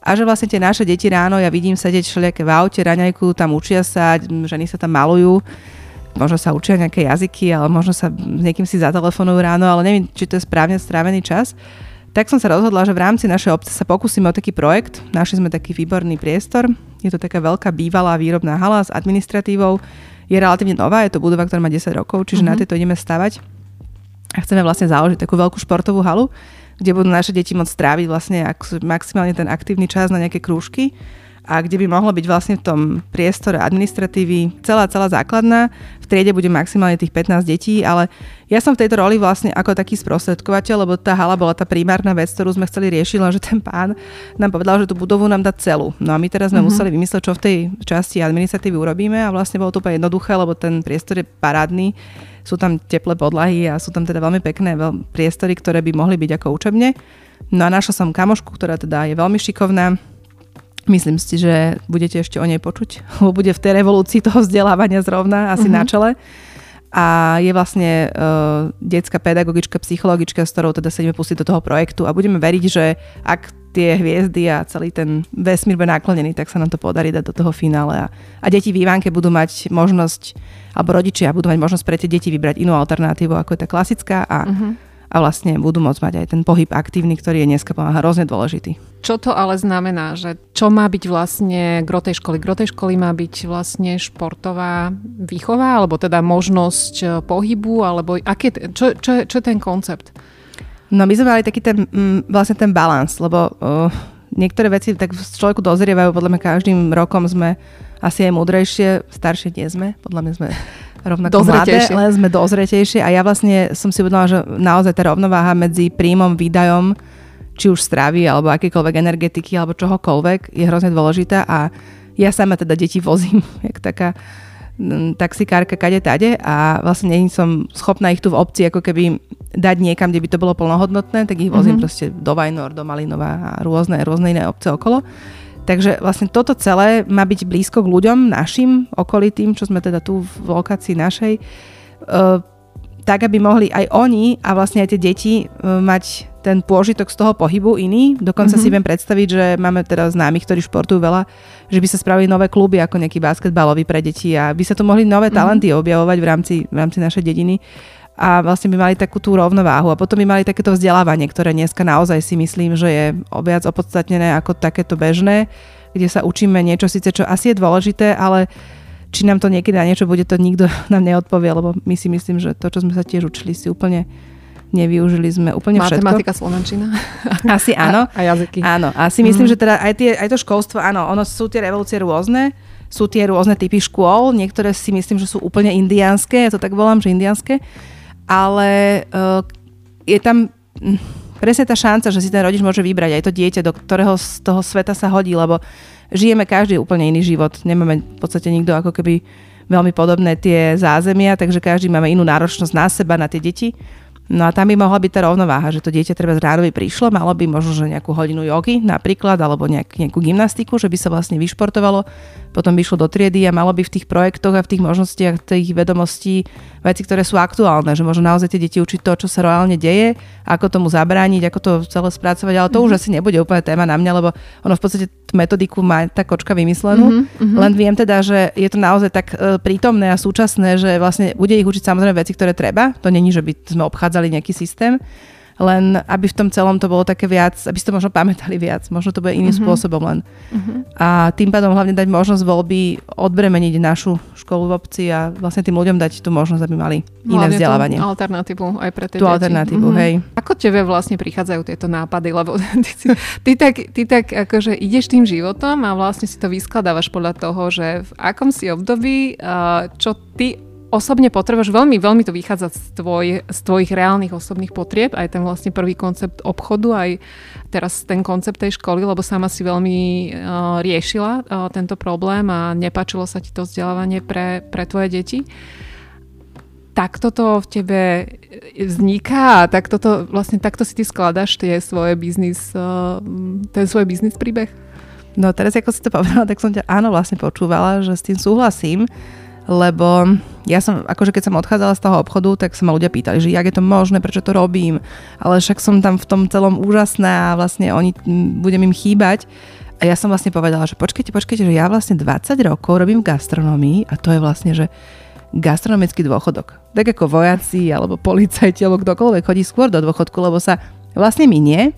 a že vlastne tie naše deti ráno, ja vidím sedieť všelijaké v aute, raňajku, tam učia sa, ženy sa tam malujú, možno sa učia nejaké jazyky, ale možno sa s niekým si zatelefonujú ráno, ale neviem, či to je správne strávený čas. Tak som sa rozhodla, že v rámci našej obce sa pokúsime o taký projekt. Našli sme taký výborný priestor. Je to taká veľká bývalá výrobná hala s administratívou. Je relatívne nová, je to budova, ktorá má 10 rokov, čiže mm-hmm. na tejto ideme stavať. A chceme vlastne založiť takú veľkú športovú halu kde budú naše deti môcť stráviť vlastne maximálne ten aktívny čas na nejaké krúžky a kde by mohlo byť vlastne v tom priestore administratívy celá, celá základná. V triede bude maximálne tých 15 detí, ale ja som v tejto roli vlastne ako taký sprostredkovateľ, lebo tá hala bola tá primárna vec, ktorú sme chceli riešiť, lenže ten pán nám povedal, že tú budovu nám dá celú. No a my teraz sme mm-hmm. museli vymyslieť, čo v tej časti administratívy urobíme a vlastne bolo to úplne jednoduché, lebo ten priestor je parádny sú tam teplé podlahy a sú tam teda veľmi pekné priestory, ktoré by mohli byť ako učebne. No a našla som kamošku, ktorá teda je veľmi šikovná. Myslím si, že budete ešte o nej počuť, lebo bude v tej revolúcii toho vzdelávania zrovna asi mm-hmm. na čele a je vlastne uh, detská pedagogička, psychologička, s ktorou teda sa ideme pustiť do toho projektu a budeme veriť, že ak tie hviezdy a celý ten vesmír bude naklonený, tak sa nám to podarí dať do toho finále. A, a deti v Ivánke budú mať možnosť, alebo rodičia budú mať možnosť pre tie deti vybrať inú alternatívu, ako je tá klasická a, uh-huh. A vlastne budú môcť mať aj ten pohyb aktívny, ktorý je dneska pomáha hrozne dôležitý. Čo to ale znamená, že čo má byť vlastne gro tej školy? Gro tej školy má byť vlastne športová výchova, alebo teda možnosť e, pohybu, alebo aké, čo, čo, čo je ten koncept? No my sme mali taký ten, mm, vlastne ten balans, lebo uh, niektoré veci tak človeku dozrievajú, podľa mňa každým rokom sme asi aj múdrejšie, staršie nie sme, podľa mňa sme rovnako mladé, ale sme dozretejšie a ja vlastne som si uvedomila, že naozaj tá rovnováha medzi príjmom, výdajom, či už stravy, alebo akékoľvek energetiky, alebo čohokoľvek, je hrozne dôležitá a ja sama teda deti vozím, jak taká taxikárka kade tade a vlastne nie som schopná ich tu v obci ako keby dať niekam, kde by to bolo plnohodnotné, tak ich vozím mm-hmm. proste do Vajnor, do Malinova a rôzne, rôzne iné obce okolo. Takže vlastne toto celé má byť blízko k ľuďom, našim okolitým, čo sme teda tu v lokácii našej, uh, tak aby mohli aj oni a vlastne aj tie deti uh, mať ten pôžitok z toho pohybu iný. Dokonca mm-hmm. si viem predstaviť, že máme teda známych, ktorí športujú veľa, že by sa spravili nové kluby ako nejaký basketbalový pre deti a by sa tu mohli nové mm-hmm. talenty objavovať v rámci, v rámci našej dediny a vlastne by mali takú tú rovnováhu a potom by mali takéto vzdelávanie, ktoré dneska naozaj si myslím, že je viac opodstatnené ako takéto bežné, kde sa učíme niečo síce, čo asi je dôležité, ale či nám to niekedy na niečo bude, to nikto nám neodpovie, lebo my si myslím, že to, čo sme sa tiež učili, si úplne nevyužili sme úplne Matematika, všetko. Matematika, slovenčina. Asi áno. A, a jazyky. Áno, asi mm. myslím, že teda aj, tie, aj to školstvo, áno, ono sú tie revolúcie rôzne, sú tie rôzne typy škôl, niektoré si myslím, že sú úplne indiánske, ja to tak volám, že indiánske, ale uh, je tam presne tá šanca, že si ten rodič môže vybrať aj to dieťa, do ktorého z toho sveta sa hodí, lebo žijeme každý úplne iný život. Nemáme v podstate nikto ako keby veľmi podobné tie zázemia, takže každý máme inú náročnosť na seba, na tie deti. No a tam by mohla byť tá rovnováha, že to dieťa treba ráno by prišlo, malo by možno že nejakú hodinu jogy napríklad, alebo nejak, nejakú gymnastiku, že by sa vlastne vyšportovalo, potom by išlo do triedy a malo by v tých projektoch a v tých možnostiach tých vedomostí veci, ktoré sú aktuálne, že možno naozaj tie deti učiť to, čo sa reálne deje, ako tomu zabrániť, ako to celé spracovať, ale to mm-hmm. už asi nebude úplne téma na mňa, lebo ono v podstate tú metodiku má tá kočka vymyslenú, mm-hmm. len viem teda, že je to naozaj tak e, prítomné a súčasné, že vlastne bude ich učiť samozrejme veci, ktoré treba, to není, že by sme obchádzali nejaký systém, len aby v tom celom to bolo také viac, aby ste to možno pamätali viac, možno to bude iným uh-huh. spôsobom len. Uh-huh. A tým pádom hlavne dať možnosť voľby odbremeniť našu školu v obci a vlastne tým ľuďom dať tú možnosť, aby mali iné hlavne vzdelávanie. Tú alternatívu aj pre tie Tú deti. alternatívu, uh-huh. hej. Ako tebe vlastne prichádzajú tieto nápady, lebo ty, ty, ty, tak, ty tak akože ideš tým životom a vlastne si to vyskladávaš podľa toho, že v akom si období, čo ty osobne potrebuješ, veľmi, veľmi to vychádza z, tvoj, z tvojich reálnych osobných potrieb, aj ten vlastne prvý koncept obchodu, aj teraz ten koncept tej školy, lebo sama si veľmi uh, riešila uh, tento problém a nepačilo sa ti to vzdelávanie pre, pre tvoje deti. takto to v tebe vzniká a takto, to, vlastne takto si ty skladaš tie svoje biznis, uh, ten svoj biznis príbeh? No teraz, ako si to povedala, tak som ťa áno vlastne počúvala, že s tým súhlasím, lebo ja som, akože keď som odchádzala z toho obchodu, tak sa ma ľudia pýtali, že jak je to možné, prečo to robím, ale však som tam v tom celom úžasná a vlastne oni, budem im chýbať. A ja som vlastne povedala, že počkajte, počkajte, že ja vlastne 20 rokov robím v gastronomii a to je vlastne, že gastronomický dôchodok. Tak ako vojaci alebo policajti alebo kdokoľvek chodí skôr do dôchodku, lebo sa vlastne minie.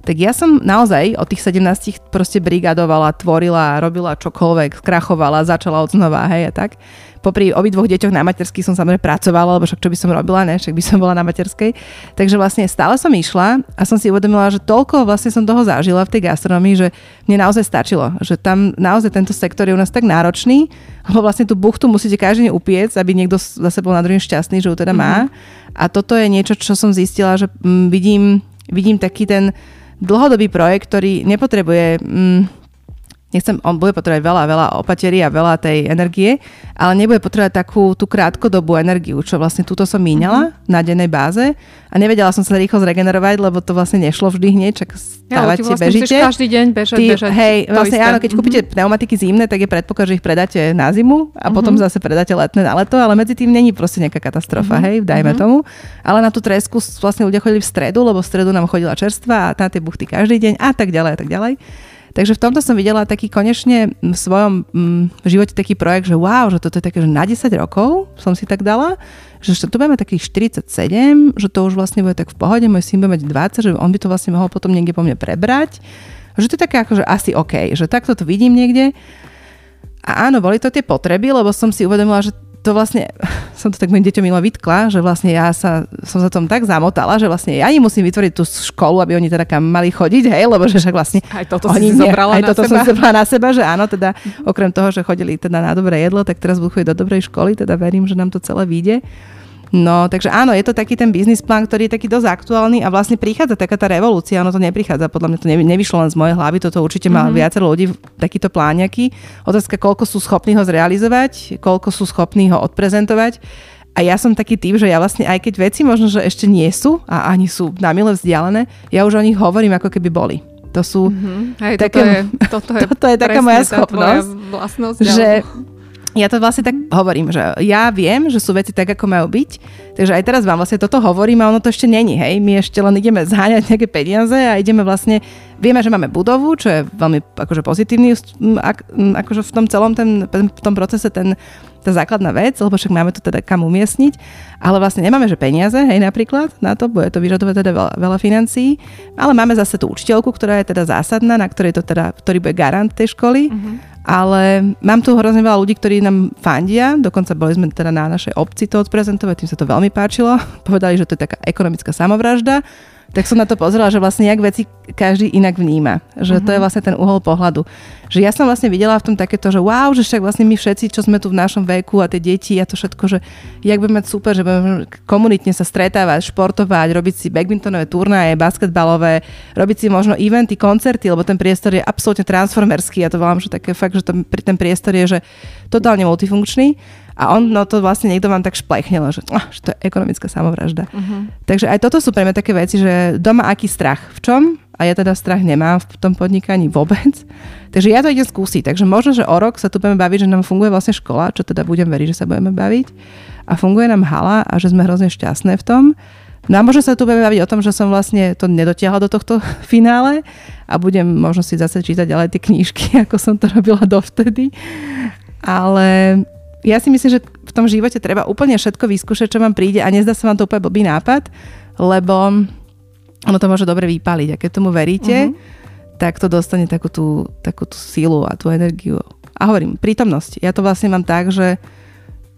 Tak ja som naozaj od tých 17 proste brigadovala, tvorila, robila čokoľvek, skrachovala, začala od znova, hej a tak popri obidvoch deťoch na materskej som samozrejme pracovala, lebo však čo by som robila, ne, však by som bola na materskej. Takže vlastne stále som išla a som si uvedomila, že toľko vlastne som toho zažila v tej gastronomii, že mne naozaj stačilo, že tam naozaj tento sektor je u nás tak náročný, lebo vlastne tú buchtu musíte každý deň upiec, aby niekto zase bol na druhým šťastný, že ju teda má. Mm-hmm. A toto je niečo, čo som zistila, že mm, vidím, vidím taký ten dlhodobý projekt, ktorý nepotrebuje mm, nechcem, on bude potrebovať veľa, veľa opaterí a veľa tej energie, ale nebude potrebovať takú tú krátkodobú energiu, čo vlastne túto som míňala mm-hmm. na dennej báze a nevedela som sa rýchlo zregenerovať, lebo to vlastne nešlo vždy hneď, čak stávate, ja, vlastne bežíte. každý deň bežať, ty, bežať. Hej, vlastne isté. áno, keď kúpite mm-hmm. pneumatiky zimné, tak je predpoklad, že ich predáte na zimu a mm-hmm. potom zase predáte letné na leto, ale medzi tým není proste nejaká katastrofa, mm-hmm. hej, dajme mm-hmm. tomu. Ale na tú tresku vlastne ľudia chodili v stredu, lebo v stredu nám chodila čerstva a na tie buchty každý deň a tak ďalej a tak ďalej. Takže v tomto som videla taký konečne v svojom mm, živote taký projekt, že wow, že toto je také, že na 10 rokov som si tak dala, že tu budeme takých 47, že to už vlastne bude tak v pohode, môj syn bude mať 20, že on by to vlastne mohol potom niekde po mne prebrať. Že to je také akože asi OK, že takto to vidím niekde. A áno, boli to tie potreby, lebo som si uvedomila, že to vlastne, som to tak mojim deťom milo vytkla, že vlastne ja sa, som sa tom tak zamotala, že vlastne ja im musím vytvoriť tú školu, aby oni teda kam mali chodiť, hej, lebo že však vlastne... Aj toto oni si zobrala aj na toto seba. som zobrala na seba, že áno, teda okrem toho, že chodili teda na dobré jedlo, tak teraz budú chodiť do dobrej školy, teda verím, že nám to celé vyjde. No, takže áno, je to taký ten biznis plán, ktorý je taký dosť aktuálny a vlastne prichádza taká tá revolúcia, ono to neprichádza, podľa mňa to nevyšlo len z mojej hlavy, toto určite má mm-hmm. viacero ľudí takýto pláňaky. Otázka, koľko sú schopní ho zrealizovať, koľko sú schopní ho odprezentovať. A ja som taký typ, že ja vlastne aj keď veci možno, že ešte nie sú a ani sú na mile vzdialené, ja už o nich hovorím ako keby boli. To sú mm-hmm. Hej, také, toto je, toto je, toto je taká moja schopnosť, vlastnosť, že ja to vlastne tak hovorím, že ja viem, že sú veci tak, ako majú byť, takže aj teraz vám vlastne toto hovorím a ono to ešte není, hej, my ešte len ideme zháňať nejaké peniaze a ideme vlastne, vieme, že máme budovu, čo je veľmi akože pozitívny, akože v tom celom ten, v tom procese ten, tá základná vec, lebo však máme to teda kam umiestniť, ale vlastne nemáme, že peniaze, hej, napríklad na to, bude to vyžadovať teda veľa, veľa financií, ale máme zase tú učiteľku, ktorá je teda zásadná, na ktorej to teda, ktorý bude garant tej školy. Mm-hmm ale mám tu hrozne veľa ľudí, ktorí nám fandia, dokonca boli sme teda na našej obci to odprezentovať, tým sa to veľmi páčilo. Povedali, že to je taká ekonomická samovražda tak som na to pozrela, že vlastne jak veci každý inak vníma. Že uh-huh. to je mhm. vlastne ten uhol pohľadu. Že ja som vlastne videla v tom takéto, že wow, že však vlastne my všetci, čo sme tu v našom veku a tie deti a to všetko, že jak budeme mať super, že budeme komunitne sa stretávať, športovať, robiť si badmintonové turnaje, basketbalové, robiť si možno eventy, koncerty, lebo ten priestor je absolútne transformerský. Ja to volám, že také fakt, že ten, ten priestor je, že totálne multifunkčný a on no to vlastne niekto vám tak šplechnil, že, oh, že to je ekonomická samovražda. Uh-huh. Takže aj toto sú pre mňa také veci, že doma aký strach, v čom? A ja teda strach nemám v tom podnikaní vôbec. Takže ja to idem skúsiť. Takže možno, že o rok sa tu budeme baviť, že nám funguje vlastne škola, čo teda budem veriť, že sa budeme baviť. A funguje nám hala a že sme hrozne šťastné v tom. No a možno sa tu budeme baviť o tom, že som vlastne to nedotiahla do tohto finále a budem možno si zase čítať ďalej tie knížky, ako som to robila dovtedy. Ale ja si myslím, že v tom živote treba úplne všetko vyskúšať, čo vám príde a nezdá sa vám to úplne blbý nápad, lebo ono to môže dobre vypaliť a keď tomu veríte, uh-huh. tak to dostane takú tú, takú tú sílu a tú energiu. A hovorím, prítomnosť. Ja to vlastne mám tak, že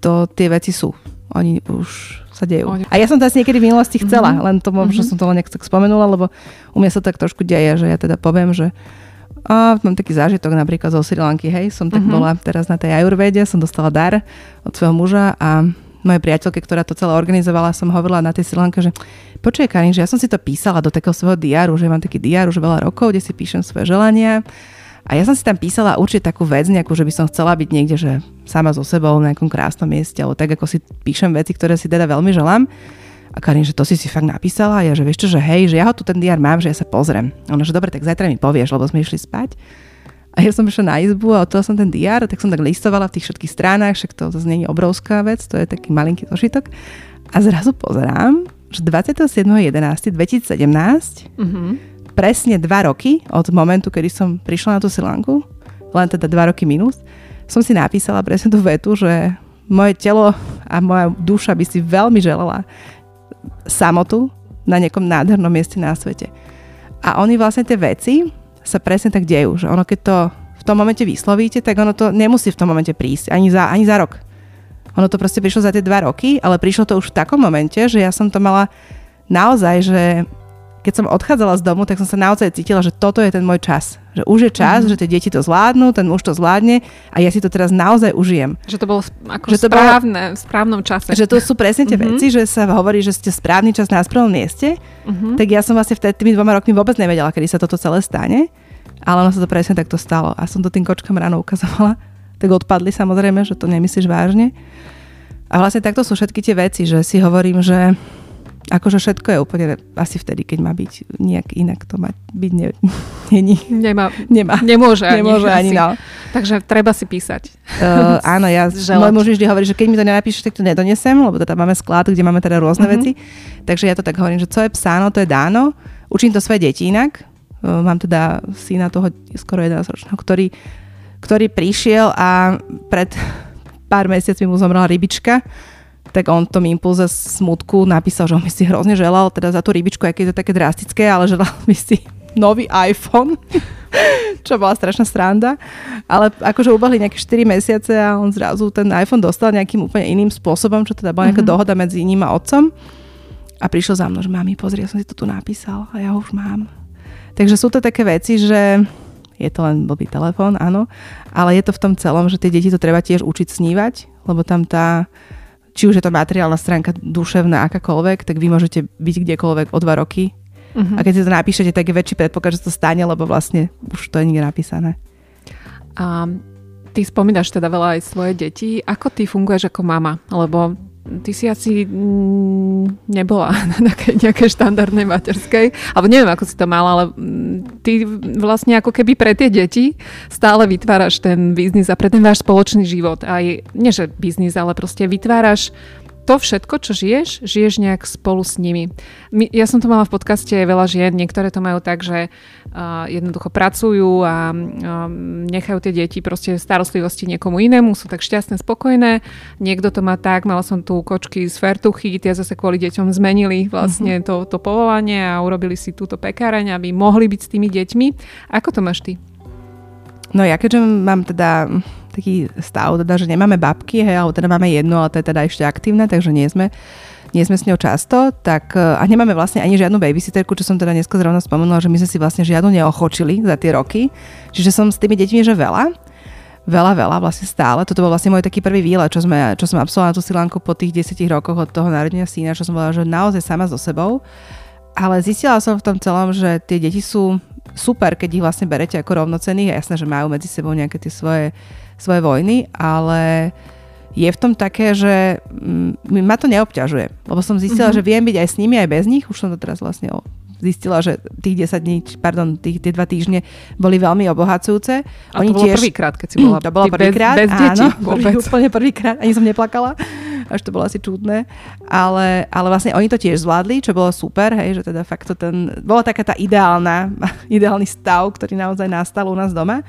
to tie veci sú. Oni už sa dejú. A ja som to asi niekedy v minulosti chcela, uh-huh. len to možno uh-huh. som to len nejak tak spomenula, lebo u mňa sa tak trošku deje, že ja teda poviem, že a mám taký zážitok napríklad zo Sri Lanky, hej, som tak uh-huh. bola teraz na tej ajurvede, som dostala dar od svojho muža a mojej priateľke, ktorá to celé organizovala, som hovorila na tej Sri Lanke, že počuje Karin, že ja som si to písala do takého svojho diáru, že mám taký diáru už veľa rokov, kde si píšem svoje želania A ja som si tam písala určite takú vec, nejakú, že by som chcela byť niekde, že sama so sebou na nejakom krásnom mieste, alebo tak, ako si píšem veci, ktoré si teda veľmi želám. A Karin, že to si si fakt napísala a ja, že vieš čo, že hej, že ja ho tu ten diár mám, že ja sa pozriem. Ona, že dobre, tak zajtra mi povieš, lebo sme išli spať. A ja som išla na izbu a otvorila som ten diár, tak som tak listovala v tých všetkých stránach, však to zase nie je obrovská vec, to je taký malinký zošitok. A zrazu pozerám, že 27.11.2017, mm-hmm. presne dva roky od momentu, kedy som prišla na tú Silanku, len teda dva roky minus, som si napísala presne tú vetu, že moje telo a moja duša by si veľmi želala samotu na nejakom nádhernom mieste na svete. A oni vlastne tie veci sa presne tak dejú, že ono keď to v tom momente vyslovíte, tak ono to nemusí v tom momente prísť, ani za, ani za rok. Ono to proste prišlo za tie dva roky, ale prišlo to už v takom momente, že ja som to mala naozaj, že keď som odchádzala z domu, tak som sa naozaj cítila, že toto je ten môj čas. Že už je čas, mm-hmm. že tie deti to zvládnu, ten muž to zvládne a ja si to teraz naozaj užijem. Že to bolo ako že to správne, bolo, v správnom čase. Že to sú presne tie mm-hmm. veci, že sa hovorí, že ste správny čas na správnom mieste. Mm-hmm. Tak ja som vlastne vtedy tými dvoma rokmi vôbec nevedela, kedy sa toto celé stane. Ale ono sa to presne takto stalo. A som to tým kočkám ráno ukazovala. Tak odpadli samozrejme, že to nemyslíš vážne. A vlastne takto sú všetky tie veci, že si hovorím, že akože všetko je úplne asi vtedy, keď má byť nejak inak to mať byť ne, není. Nemá, Nemá. Nemôže, Nemôže ani, ani no. Takže treba si písať. Uh, áno, ja, môj muž vždy hovorí, že keď mi to nenapíšeš, tak to nedonesem, lebo teda máme sklad, kde máme teda rôzne uh-huh. veci. Takže ja to tak hovorím, že co je psáno, to je dáno. Učím to svoje deti inak. Uh, mám teda syna toho skoro 11 ročného, ktorý, ktorý prišiel a pred pár mesiacmi mu zomrela rybička tak on v tom impulze smutku napísal, že on by si hrozne želal teda za tú rybičku, aké je to také drastické, ale želal by si nový iPhone, čo bola strašná sranda. Ale akože ubehli nejaké 4 mesiace a on zrazu ten iPhone dostal nejakým úplne iným spôsobom, čo teda bola nejaká mm-hmm. dohoda medzi ním a otcom. A prišiel za mnou, že mami, pozri, ja som si to tu napísal a ja ho už mám. Takže sú to také veci, že je to len blbý telefón, áno, ale je to v tom celom, že tie deti to treba tiež učiť snívať, lebo tam tá či už je to materiálna stránka duševná, akákoľvek, tak vy môžete byť kdekoľvek o dva roky. Uh-huh. A keď si to napíšete, tak je väčší predpoklad, že to stane, lebo vlastne už to je nikde napísané. A ty spomínaš teda veľa aj svoje deti. Ako ty funguješ ako mama? Lebo ty si asi mm, nebola na nejakej, nejakej štandardnej materskej, alebo neviem, ako si to mala, ale mm, ty vlastne ako keby pre tie deti stále vytváraš ten biznis a pre ten váš spoločný život. Aj, nie že biznis, ale proste vytváraš to všetko, čo žiješ, žiješ nejak spolu s nimi. My, ja som to mala v podcaste veľa žien, niektoré to majú tak, že uh, jednoducho pracujú a uh, nechajú tie deti proste starostlivosti niekomu inému, sú tak šťastné, spokojné. Niekto to má tak, mala som tu kočky z Fertuchy, tie zase kvôli deťom zmenili vlastne uh-huh. to, to povolanie a urobili si túto pekáreň, aby mohli byť s tými deťmi. Ako to máš ty? No ja keďže mám teda taký stav, teda, že nemáme babky, hej, alebo teda máme jednu, ale to je teda ešte aktívne, takže nie sme nie sme s ňou často, tak e, a nemáme vlastne ani žiadnu babysitterku, čo som teda dneska zrovna spomenula, že my sme si vlastne žiadnu neochočili za tie roky. Čiže som s tými deťmi, že veľa. Veľa, veľa, vlastne stále. Toto bol vlastne môj taký prvý výlet, čo, sme, čo som absolvovala tú silánku po tých 10 rokoch od toho narodenia syna, čo som bola, že naozaj sama so sebou. Ale zistila som v tom celom, že tie deti sú super, keď ich vlastne berete ako rovnocených a jasné, že majú medzi sebou nejaké tie svoje, svoje vojny, ale je v tom také, že mm, ma to neobťažuje, lebo som zistila, mm-hmm. že viem byť aj s nimi, aj bez nich, už som to teraz vlastne zistila, že tých 10 dní, pardon, tých, tie dva týždne boli veľmi obohacujúce. A Oni to bolo tiež... prvýkrát, keď si bola to bolo prvýkrát, bez, bez detí, áno, vôbec. úplne prvýkrát, ani som neplakala, až to bolo asi čudné, ale, ale vlastne oni to tiež zvládli, čo bolo super, hej, že teda fakt to ten, bola taká tá ideálna, ideálny stav, ktorý naozaj nastal u nás doma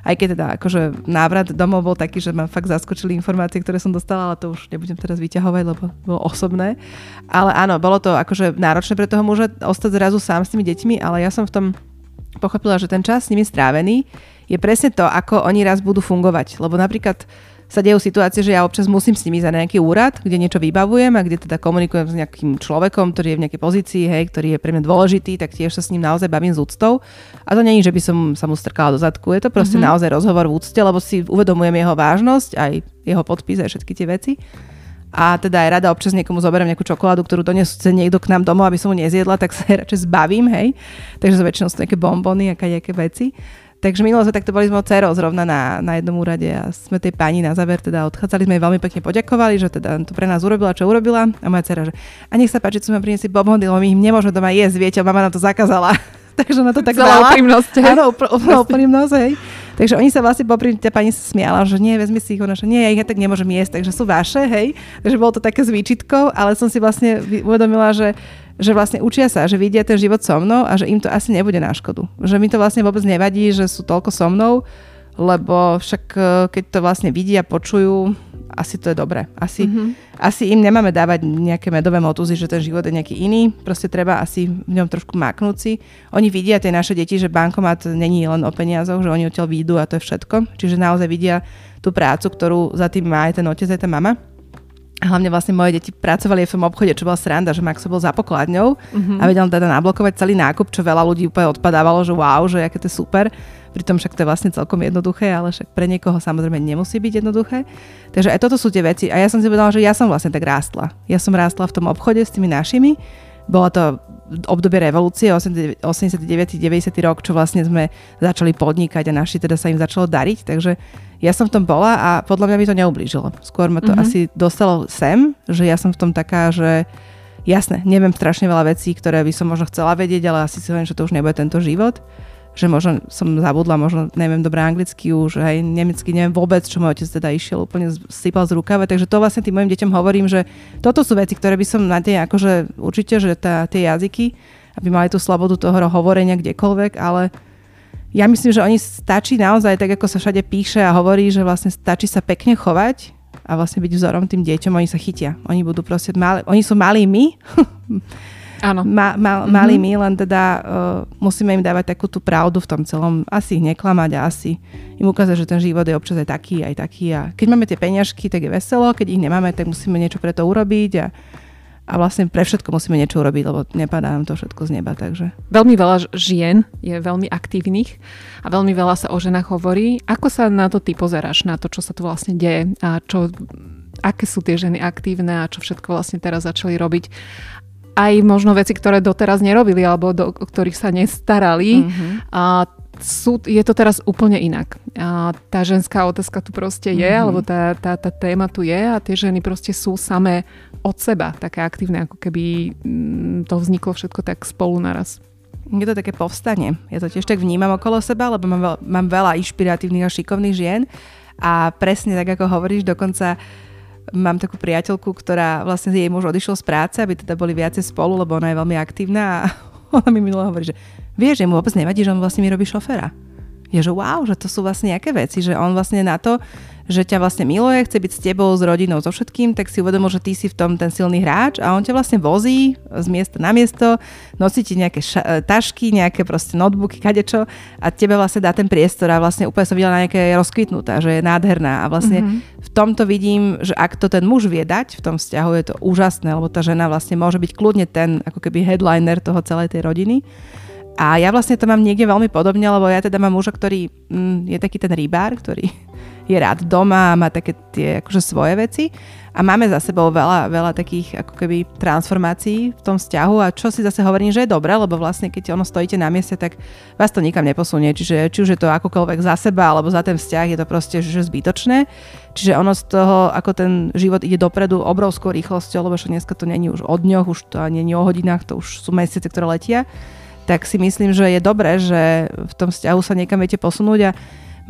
aj keď teda akože návrat domov bol taký, že ma fakt zaskočili informácie, ktoré som dostala, ale to už nebudem teraz vyťahovať, lebo bolo osobné. Ale áno, bolo to akože náročné pre toho muža ostať zrazu sám s tými deťmi, ale ja som v tom pochopila, že ten čas s nimi strávený je presne to, ako oni raz budú fungovať. Lebo napríklad sa dejú situácie, že ja občas musím s nimi za nejaký úrad, kde niečo vybavujem a kde teda komunikujem s nejakým človekom, ktorý je v nejakej pozícii, hej, ktorý je pre mňa dôležitý, tak tiež sa s ním naozaj bavím s úctou. A to není, že by som sa mu strkala do zadku, je to proste mm-hmm. naozaj rozhovor v úcte, lebo si uvedomujem jeho vážnosť, aj jeho podpis, aj všetky tie veci. A teda aj rada občas niekomu zoberiem nejakú čokoládu, ktorú donesú niekto k nám domov, aby som mu nezjedla, tak sa radšej zbavím, hej. Takže za väčšinou sú nejaké bombony a nejaké veci. Takže minulo sme takto boli s mojou dcerou zrovna na, na jednom úrade a sme tej pani na záver teda odchádzali, sme jej veľmi pekne poďakovali, že teda to pre nás urobila, čo urobila. A moja dcera, že a nech sa páči, sme priniesli bobondy, lebo my ich nemôžeme doma jesť, viete, mama nám to zakázala. Takže na to tak dala. úprimnosť. Áno, úprimnosť, hej. Takže oni sa vlastne popri tá pani sa smiala, že nie, vezmi si ich, ona, že nie, ja ich tak nemôžem jesť, takže sú vaše, hej. Takže bolo to také s výčitkou, ale som si vlastne uvedomila, že že vlastne učia sa, že vidia ten život so mnou a že im to asi nebude na škodu. Že mi to vlastne vôbec nevadí, že sú toľko so mnou, lebo však e, keď to vlastne vidia, počujú, asi to je dobré. Asi, mm-hmm. asi im nemáme dávať nejaké medové motuzy, že ten život je nejaký iný. Proste treba asi v ňom trošku maknúť si. Oni vidia tie naše deti, že bankomat není len o peniazoch, že oni odtiaľ výjdu a to je všetko. Čiže naozaj vidia tú prácu, ktorú za tým má aj ten otec, aj tá mama hlavne vlastne moje deti pracovali v tom obchode, čo bola sranda, že Maxo bol za pokladňou mm-hmm. a vedel teda nablokovať celý nákup, čo veľa ľudí úplne odpadávalo, že wow, že aké to je super. Pritom však to je vlastne celkom jednoduché, ale však pre niekoho samozrejme nemusí byť jednoduché. Takže aj toto sú tie veci. A ja som si povedala, že ja som vlastne tak rástla. Ja som rástla v tom obchode s tými našimi. Bola to obdobie revolúcie, 89. 90. rok, čo vlastne sme začali podnikať a naši teda sa im začalo dariť, takže ja som v tom bola a podľa mňa mi to neublížilo. Skôr ma to mm-hmm. asi dostalo sem, že ja som v tom taká, že jasné, neviem strašne veľa vecí, ktoré by som možno chcela vedieť, ale asi si hovorím, že to už nebude tento život že možno som zabudla, možno neviem dobre anglicky už, aj nemecky neviem vôbec, čo môj otec teda išiel, úplne sypal z rukava, takže to vlastne tým mojim deťom hovorím, že toto sú veci, ktoré by som na tie, akože určite, že tá, tie jazyky, aby mali tú slobodu toho hovorenia kdekoľvek, ale ja myslím, že oni stačí naozaj, tak ako sa všade píše a hovorí, že vlastne stačí sa pekne chovať a vlastne byť vzorom tým deťom, oni sa chytia. Oni budú proste mali, oni sú malí my, Áno. Ma, ma, mm-hmm. mali my, len teda uh, musíme im dávať takú tú pravdu v tom celom. Asi ich neklamať a asi im ukázať, že ten život je občas aj taký, aj taký. A keď máme tie peňažky, tak je veselo, keď ich nemáme, tak musíme niečo pre to urobiť a, a vlastne pre všetko musíme niečo urobiť, lebo nepadá nám to všetko z neba. Takže. Veľmi veľa žien je veľmi aktívnych a veľmi veľa sa o ženách hovorí. Ako sa na to ty pozeráš, na to, čo sa tu vlastne deje a čo aké sú tie ženy aktívne a čo všetko vlastne teraz začali robiť aj možno veci, ktoré doteraz nerobili alebo do ktorých sa nestarali. Mm-hmm. A sú, je to teraz úplne inak. A tá ženská otázka tu proste je, mm-hmm. alebo tá, tá, tá téma tu je a tie ženy proste sú samé od seba také aktívne, ako keby mm, to vzniklo všetko tak spolu naraz. Je to také povstanie. Ja to tiež tak vnímam okolo seba, lebo mám, veľa, mám veľa inšpiratívnych a šikovných žien a presne tak, ako hovoríš, dokonca uh, mám takú priateľku, ktorá vlastne jej muž odišiel z práce, aby teda boli viacej spolu, lebo ona je veľmi aktívna a ona mi minulo hovorí, že vieš, že mu vôbec nevadí, že on vlastne mi robí šoféra. Je, že wow, že to sú vlastne nejaké veci, že on vlastne na to, že ťa vlastne miluje, chce byť s tebou, s rodinou, so všetkým, tak si uvedomil, že ty si v tom ten silný hráč a on ťa vlastne vozí z miesta na miesto, nosí ti nejaké ša- e, tašky, nejaké proste notebooky, kadečo a tebe vlastne dá ten priestor a vlastne úplne som videla nejaké rozkvitnutá, že je nádherná a vlastne mm-hmm. v tomto vidím, že ak to ten muž vie dať v tom vzťahu, je to úžasné, lebo tá žena vlastne môže byť kľudne ten ako keby headliner toho celej tej rodiny. A ja vlastne to mám niekde veľmi podobne, lebo ja teda mám muža, ktorý mm, je taký ten rybár, ktorý je rád doma a má také tie akože svoje veci. A máme za sebou veľa, veľa takých ako keby transformácií v tom vzťahu a čo si zase hovorím, že je dobré, lebo vlastne keď ono stojíte na mieste, tak vás to nikam neposunie. Čiže či už je to akokoľvek za seba alebo za ten vzťah, je to proste že zbytočné. Čiže ono z toho, ako ten život ide dopredu obrovskou rýchlosťou, lebo dneska to není už o dňoch, už to nie je o hodinách, to už sú mesiace, ktoré letia tak si myslím, že je dobré, že v tom vzťahu sa niekam viete posunúť a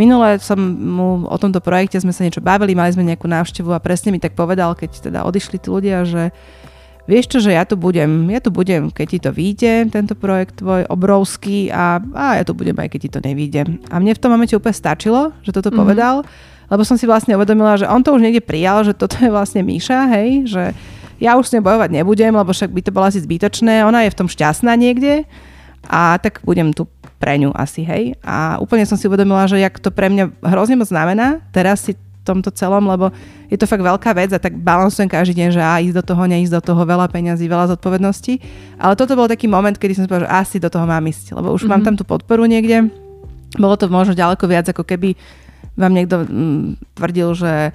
Minule som mu o tomto projekte sme sa niečo bavili, mali sme nejakú návštevu a presne mi tak povedal, keď teda odišli tí ľudia, že vieš čo, že ja tu budem, ja tu budem, keď ti to vyjde, tento projekt tvoj obrovský a, a ja tu budem aj keď ti to nevyjde. A mne v tom momente úplne stačilo, že toto mm-hmm. povedal, lebo som si vlastne uvedomila, že on to už niekde prijal, že toto je vlastne Míša, hej, že ja už s ňou bojovať nebudem, lebo však by to bolo asi zbytočné, ona je v tom šťastná niekde a tak budem tu pre ňu asi, hej. A úplne som si uvedomila, že jak to pre mňa hrozne moc znamená, teraz si tomto celom, lebo je to fakt veľká vec a tak balansujem každý deň, že á, ísť do toho, neísť do toho, veľa peňazí, veľa zodpovedností. Ale toto bol taký moment, kedy som si povedal, že asi do toho mám ísť, lebo už mm-hmm. mám mhm. tam tú podporu niekde. Bolo to možno ďaleko viac, ako keby vám niekto mm, tvrdil, že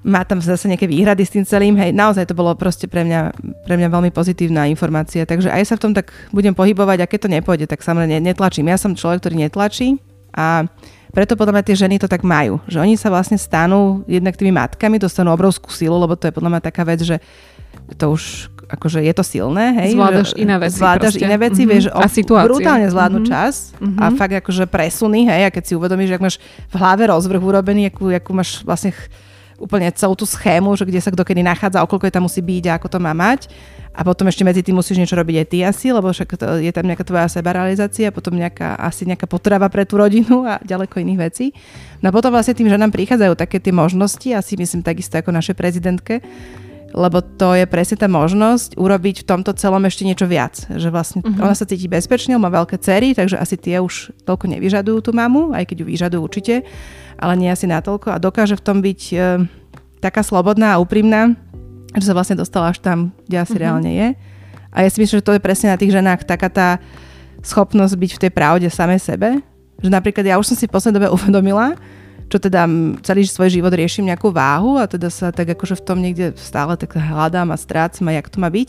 má tam zase nejaké výhrady s tým celým. Hej, naozaj to bolo proste pre mňa, pre mňa veľmi pozitívna informácia. Takže aj sa v tom tak budem pohybovať a keď to nepôjde, tak samozrejme netlačím. Ja som človek, ktorý netlačí, A preto podľa mňa tie ženy to tak majú, že oni sa vlastne stanú jednak tými matkami, dostanú obrovskú silu, lebo to je podľa mňa taká vec, že to už akože je to silné, hej. Zvládaš iné veci. Zvládaš proste. iné veci, mm-hmm. vieš, a situácie. brutálne zvládnuť mm-hmm. čas mm-hmm. a Mhm. fakt akože presuny, hej, a keď si uvedomíš, že ak máš v hlave rozvrh urobený, akú, akú máš vlastne ch- úplne celú tú schému, že kde sa kto kedy nachádza, okolko je tam musí byť a ako to má mať. A potom ešte medzi tým musíš niečo robiť aj ty asi, lebo však to, je tam nejaká tvoja sebarealizácia, potom nejaká, asi nejaká potreba pre tú rodinu a ďaleko iných vecí. No a potom vlastne tým, že nám prichádzajú také tie možnosti, asi myslím takisto ako našej prezidentke, lebo to je presne tá možnosť urobiť v tomto celom ešte niečo viac. Že vlastne uh-huh. ona sa cíti bezpečne, má veľké cery, takže asi tie už toľko nevyžadujú tú mamu, aj keď ju vyžadujú určite, ale nie asi natoľko a dokáže v tom byť e, taká slobodná a úprimná, že sa vlastne dostala až tam, kde asi uh-huh. reálne je. A ja si myslím, že to je presne na tých ženách taká tá schopnosť byť v tej pravde samej sebe. Že napríklad ja už som si v poslednej dobe uvedomila, čo teda celý svoj život riešim nejakú váhu a teda sa tak akože v tom niekde stále tak hľadám a strácam a jak to má byť,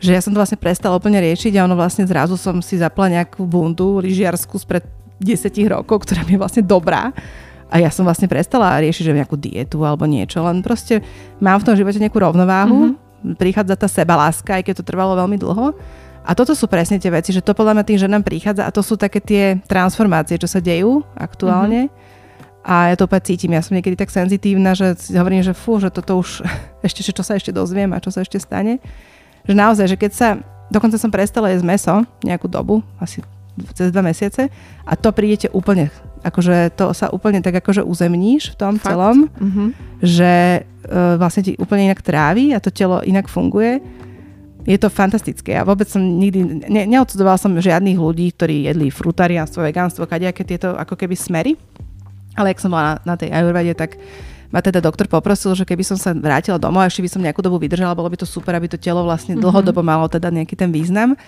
že ja som to vlastne prestala úplne riešiť a ono vlastne zrazu som si zapla nejakú bundu lyžiarsku spred 10 rokov, ktorá mi je vlastne dobrá. A ja som vlastne prestala riešiť, že nejakú dietu alebo niečo, len proste mám v tom živote nejakú rovnováhu, mm-hmm. prichádza tá seba láska, aj keď to trvalo veľmi dlho. A toto sú presne tie veci, že to podľa mňa tým ženám prichádza a to sú také tie transformácie, čo sa dejú aktuálne. Mm-hmm a ja to úplne cítim. Ja som niekedy tak senzitívna, že si hovorím, že fú, že toto už ešte, čo sa ešte dozviem a čo sa ešte stane. Že naozaj, že keď sa, dokonca som prestala jesť meso nejakú dobu, asi cez dva mesiace a to prídete úplne, akože to sa úplne tak akože uzemníš v tom Fakt? celom, Mhm. že uh, vlastne ti úplne inak trávi a to telo inak funguje. Je to fantastické. Ja vôbec som nikdy, ne, neodsudovala som žiadnych ľudí, ktorí jedli frutariánstvo, vegánstvo, kadejaké tieto ako keby smery. Ale ak som bola na, na tej ajurvede, tak ma teda doktor poprosil, že keby som sa vrátila domov a ešte by som nejakú dobu vydržala, bolo by to super, aby to telo vlastne Mhm. dlhodobo malo teda nejaký ten význam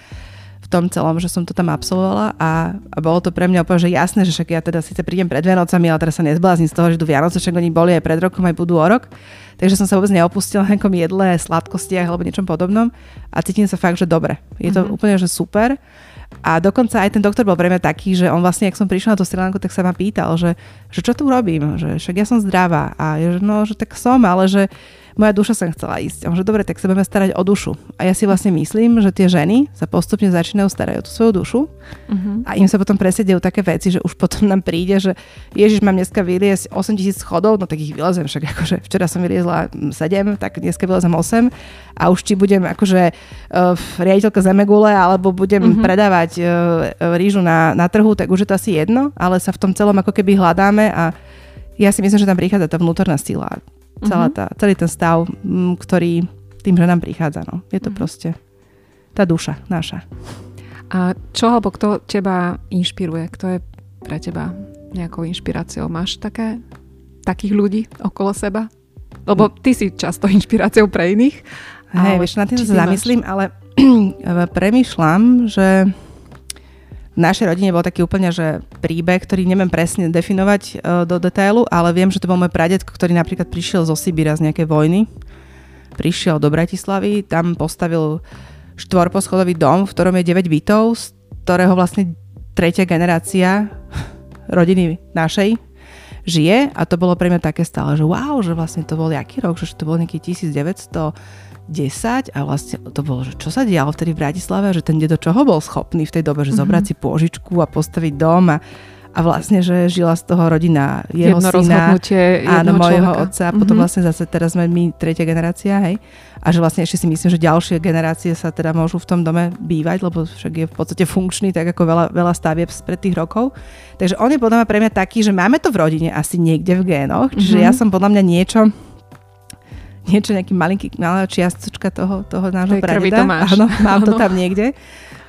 v tom celom, že som to tam absolvovala a, a bolo to pre mňa úplne, že jasné, že však ja teda síce prídem pred Vianocami, ale teraz sa nezblázním z toho, že tu Vianoce, však oni boli aj pred rokom, aj budú o rok. Takže som sa vôbec neopustila na nejakom jedle, sladkostiach alebo niečom podobnom a cítim sa fakt, že dobre. Je to Mhm. úplne, že super. A dokonca aj ten doktor bol pre mňa taký, že on vlastne, ak som prišla na tú Sri Lanku, tak sa ma pýtal, že, že čo tu robím, že však ja som zdravá. A ja, že no, že tak som, ale že moja duša sa chcela ísť. A že dobre, tak sa budeme starať o dušu. A ja si vlastne myslím, že tie ženy sa postupne začínajú starať o tú svoju dušu Mhm. a im sa potom presedejú také veci, že už potom nám príde, že Ježiš, mám dneska vyliezť 8 tisíc schodov, no tak ich vylezem, však akože včera som vyliezla 7, tak dneska vylezem 8 a už či budem akože uh, riaditeľka Zemegule alebo budem Mhm. predávať uh, rýžu na, na trhu, tak už je to asi jedno, ale sa v tom celom ako keby hľadáme a ja si myslím, že tam prichádza tá vnútorná sila. Celá Mhm. tá, celý ten stav, m, ktorý tým, že nám prichádza. No. Je to Mhm. proste tá duša naša. A čo alebo kto teba inšpiruje? Kto je pre teba nejakou inšpiráciou? Máš také, takých ľudí okolo seba? Lebo ty si často inšpiráciou pre iných. Hej, vieš, na tým sa máš? zamyslím, ale premýšľam, že našej rodine bol taký úplne, že príbeh, ktorý neviem presne definovať e, do detailu, ale viem, že to bol môj pradetko, ktorý napríklad prišiel zo Sibíra z nejakej vojny. Prišiel do Bratislavy, tam postavil štvorposchodový dom, v ktorom je 9 bytov, z ktorého vlastne tretia generácia rodiny našej žije a to bolo pre mňa také stále, že wow, že vlastne to bol jaký rok, že to bol nejaký 1910 a vlastne to bolo, že čo sa dialo vtedy v Bratislave, že ten dedo čoho bol schopný v tej dobe, že Mhm. zobrať si pôžičku a postaviť dom a, a vlastne, že žila z toho rodina jeho Jedno syna, áno, mojho otca a potom Mhm. vlastne zase teraz sme my tretia generácia, hej. A že vlastne ešte si myslím, že ďalšie generácie sa teda môžu v tom dome bývať, lebo však je v podstate funkčný, tak ako veľa, veľa stavieb spred tých rokov. Takže on je podľa mňa pre mňa taký, že máme to v rodine asi niekde v génoch, čiže Mhm. ja som podľa mňa niečo niečo, nejaký malinký, malá čiastočka toho, toho nášho Tej pradeda. Áno, mám to tam niekde.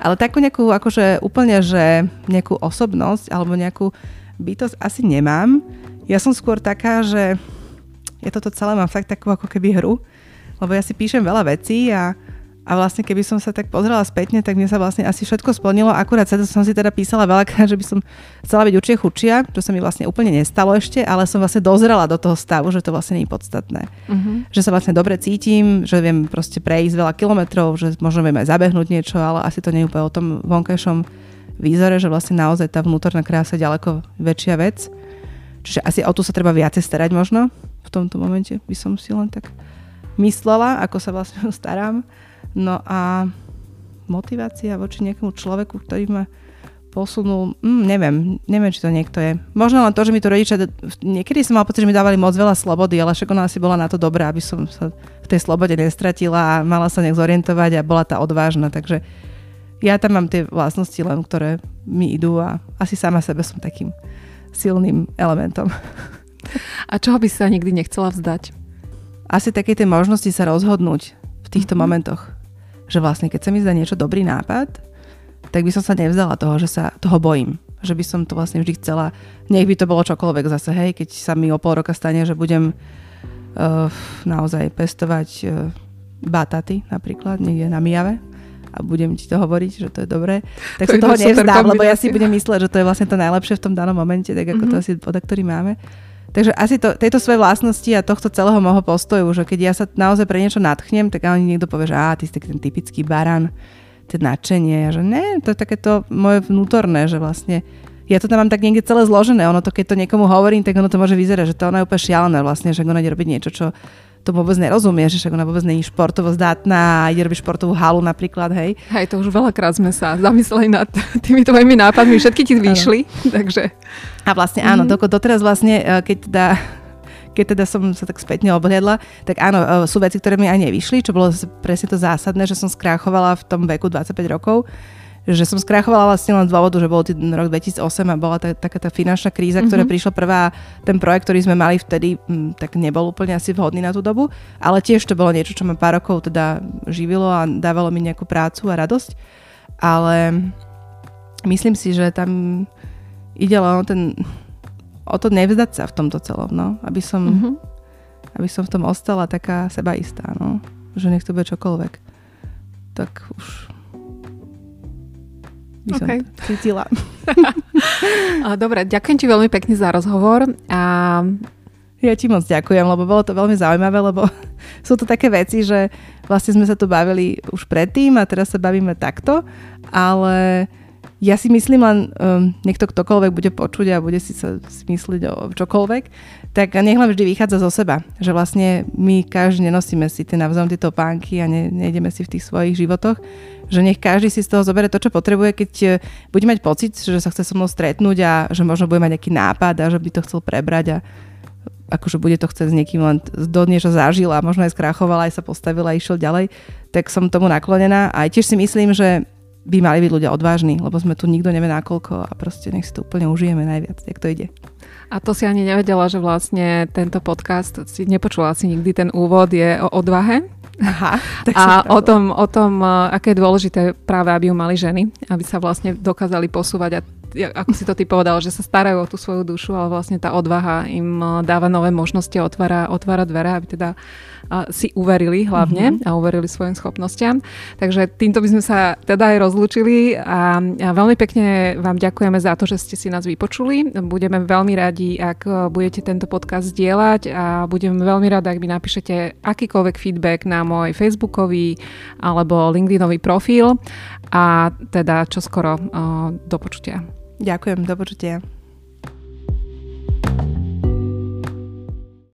Ale takú nejakú, akože úplne, že nejakú osobnosť alebo nejakú bytosť asi nemám. Ja som skôr taká, že ja toto celé mám fakt takú ako keby hru, lebo ja si píšem veľa vecí a, a vlastne keby som sa tak pozrela spätne, tak mne sa vlastne asi všetko splnilo. Akurát sa som si teda písala veľakrát, že by som chcela byť určite chudšia, čo sa mi vlastne úplne nestalo ešte, ale som vlastne dozrela do toho stavu, že to vlastne nie je podstatné. Mhm. Že sa vlastne dobre cítim, že viem proste prejsť veľa kilometrov, že možno viem aj zabehnúť niečo, ale asi to nie je úplne o tom vonkajšom výzore, že vlastne naozaj tá vnútorná krása je ďaleko väčšia vec. Čiže asi o tu sa treba viacej starať možno. V tomto momente by som si len tak myslela, ako sa vlastne starám. No a motivácia voči nejakému človeku, ktorý ma posunul, mm, neviem, neviem, či to niekto je. Možno len to, že mi to rodičia, niekedy som mal pocit, že mi dávali moc veľa slobody, ale však ona asi bola na to dobrá, aby som sa v tej slobode nestratila a mala sa nejak zorientovať a bola tá odvážna, takže ja tam mám tie vlastnosti len, ktoré mi idú a asi sama sebe som takým silným elementom. A čoho by sa nikdy nechcela vzdať? Asi také tie možnosti sa rozhodnúť v týchto mm-hmm. momentoch. Že vlastne, keď sa mi zdá niečo dobrý nápad, tak by som sa nevzdala toho, že sa toho bojím. Že by som to vlastne vždy chcela, nech by to bolo čokoľvek zase, hej, keď sa mi o pol roka stane, že budem uh, naozaj pestovať uh, bataty napríklad niekde na Mijave a budem ti to hovoriť, že to je dobré, tak to sa toho nevzdám, lebo ja si budem mysleť, že to je vlastne to najlepšie v tom danom momente, tak ako mm-hmm. to asi poda, ktorý máme. Takže asi to, tejto svoje vlastnosti a tohto celého môjho postoju, že keď ja sa naozaj pre niečo nadchnem, tak ani niekto povie, že á, ty si ten typický baran, tie nadšenie, že ne, to je takéto moje vnútorné, že vlastne ja to tam mám tak niekde celé zložené, ono to keď to niekomu hovorím, tak ono to môže vyzerať, že to ono je úplne šialené vlastne, že ona ide robiť niečo, čo to vôbec nerozumie, že však ona vôbec není športovo zdatná a ide robiť športovú halu napríklad, hej. Hej, to už veľakrát sme sa zamysleli nad týmito mojimi nápadmi, všetky ti vyšli, takže... A vlastne áno, mm-hmm. doteraz vlastne, e, keď teda keď teda som sa tak spätne obhliadla, tak áno, e, sú veci, ktoré mi aj nevyšli, čo bolo presne to zásadné, že som skráchovala v tom veku 25 rokov že som skrachovala vlastne len z dôvodu, že bol ten rok 2008 a bola tá, taká tá finančná kríza, mm-hmm. ktorá mhm. prišla prvá, ten projekt, ktorý sme mali vtedy, m, tak nebol úplne asi vhodný na tú dobu, ale tiež to bolo niečo, čo ma pár rokov teda živilo a dávalo mi nejakú prácu a radosť, ale myslím si, že tam ide len o ten o to nevzdať sa v tomto celom, no. Aby som, mm-hmm. aby som v tom ostala taká sebaistá, no. Že nech to bude čokoľvek. Tak už by som okay. cítila. Dobre, ďakujem ti veľmi pekne za rozhovor a ja ti moc ďakujem, lebo bolo to veľmi zaujímavé, lebo sú to také veci, že vlastne sme sa tu bavili už predtým a teraz sa bavíme takto, ale ja si myslím len, um, niekto ktokoľvek bude počuť a bude si sa smysliť o čokoľvek, tak nech len vždy vychádza zo seba. Že vlastne my každý nenosíme si tie navzájom tieto pánky a ne, nejdeme si v tých svojich životoch. Že nech každý si z toho zoberie to, čo potrebuje, keď e, bude mať pocit, že sa chce so mnou stretnúť a že možno bude mať nejaký nápad a že by to chcel prebrať a akože bude to chcieť s niekým len do niečo zažil a možno aj skrachovala, aj sa postavila a išiel ďalej, tak som tomu naklonená. A tiež si myslím, že by mali byť ľudia odvážni, lebo sme tu nikto nevie nakoľko a proste nech si to úplne užijeme najviac, jak to ide. A to si ani nevedela, že vlastne tento podcast, si nepočula si nikdy ten úvod, je o odvahe. Aha, tak a o tom, o tom, aké je dôležité práve, aby ju mali ženy, aby sa vlastne dokázali posúvať a ako si to ty povedal, že sa starajú o tú svoju dušu, ale vlastne tá odvaha im dáva nové možnosti, otvára, otvára dvere, aby teda si uverili hlavne mm-hmm. a uverili svojim schopnostiam. Takže týmto by sme sa teda aj rozlúčili a, a veľmi pekne vám ďakujeme za to, že ste si nás vypočuli. Budeme veľmi radi, ak budete tento podcast zdieľať a budem veľmi rada, ak mi napíšete akýkoľvek feedback na môj facebookový alebo LinkedInový profil a teda čoskoro uh, do počutia. Ďakujem, do počutia.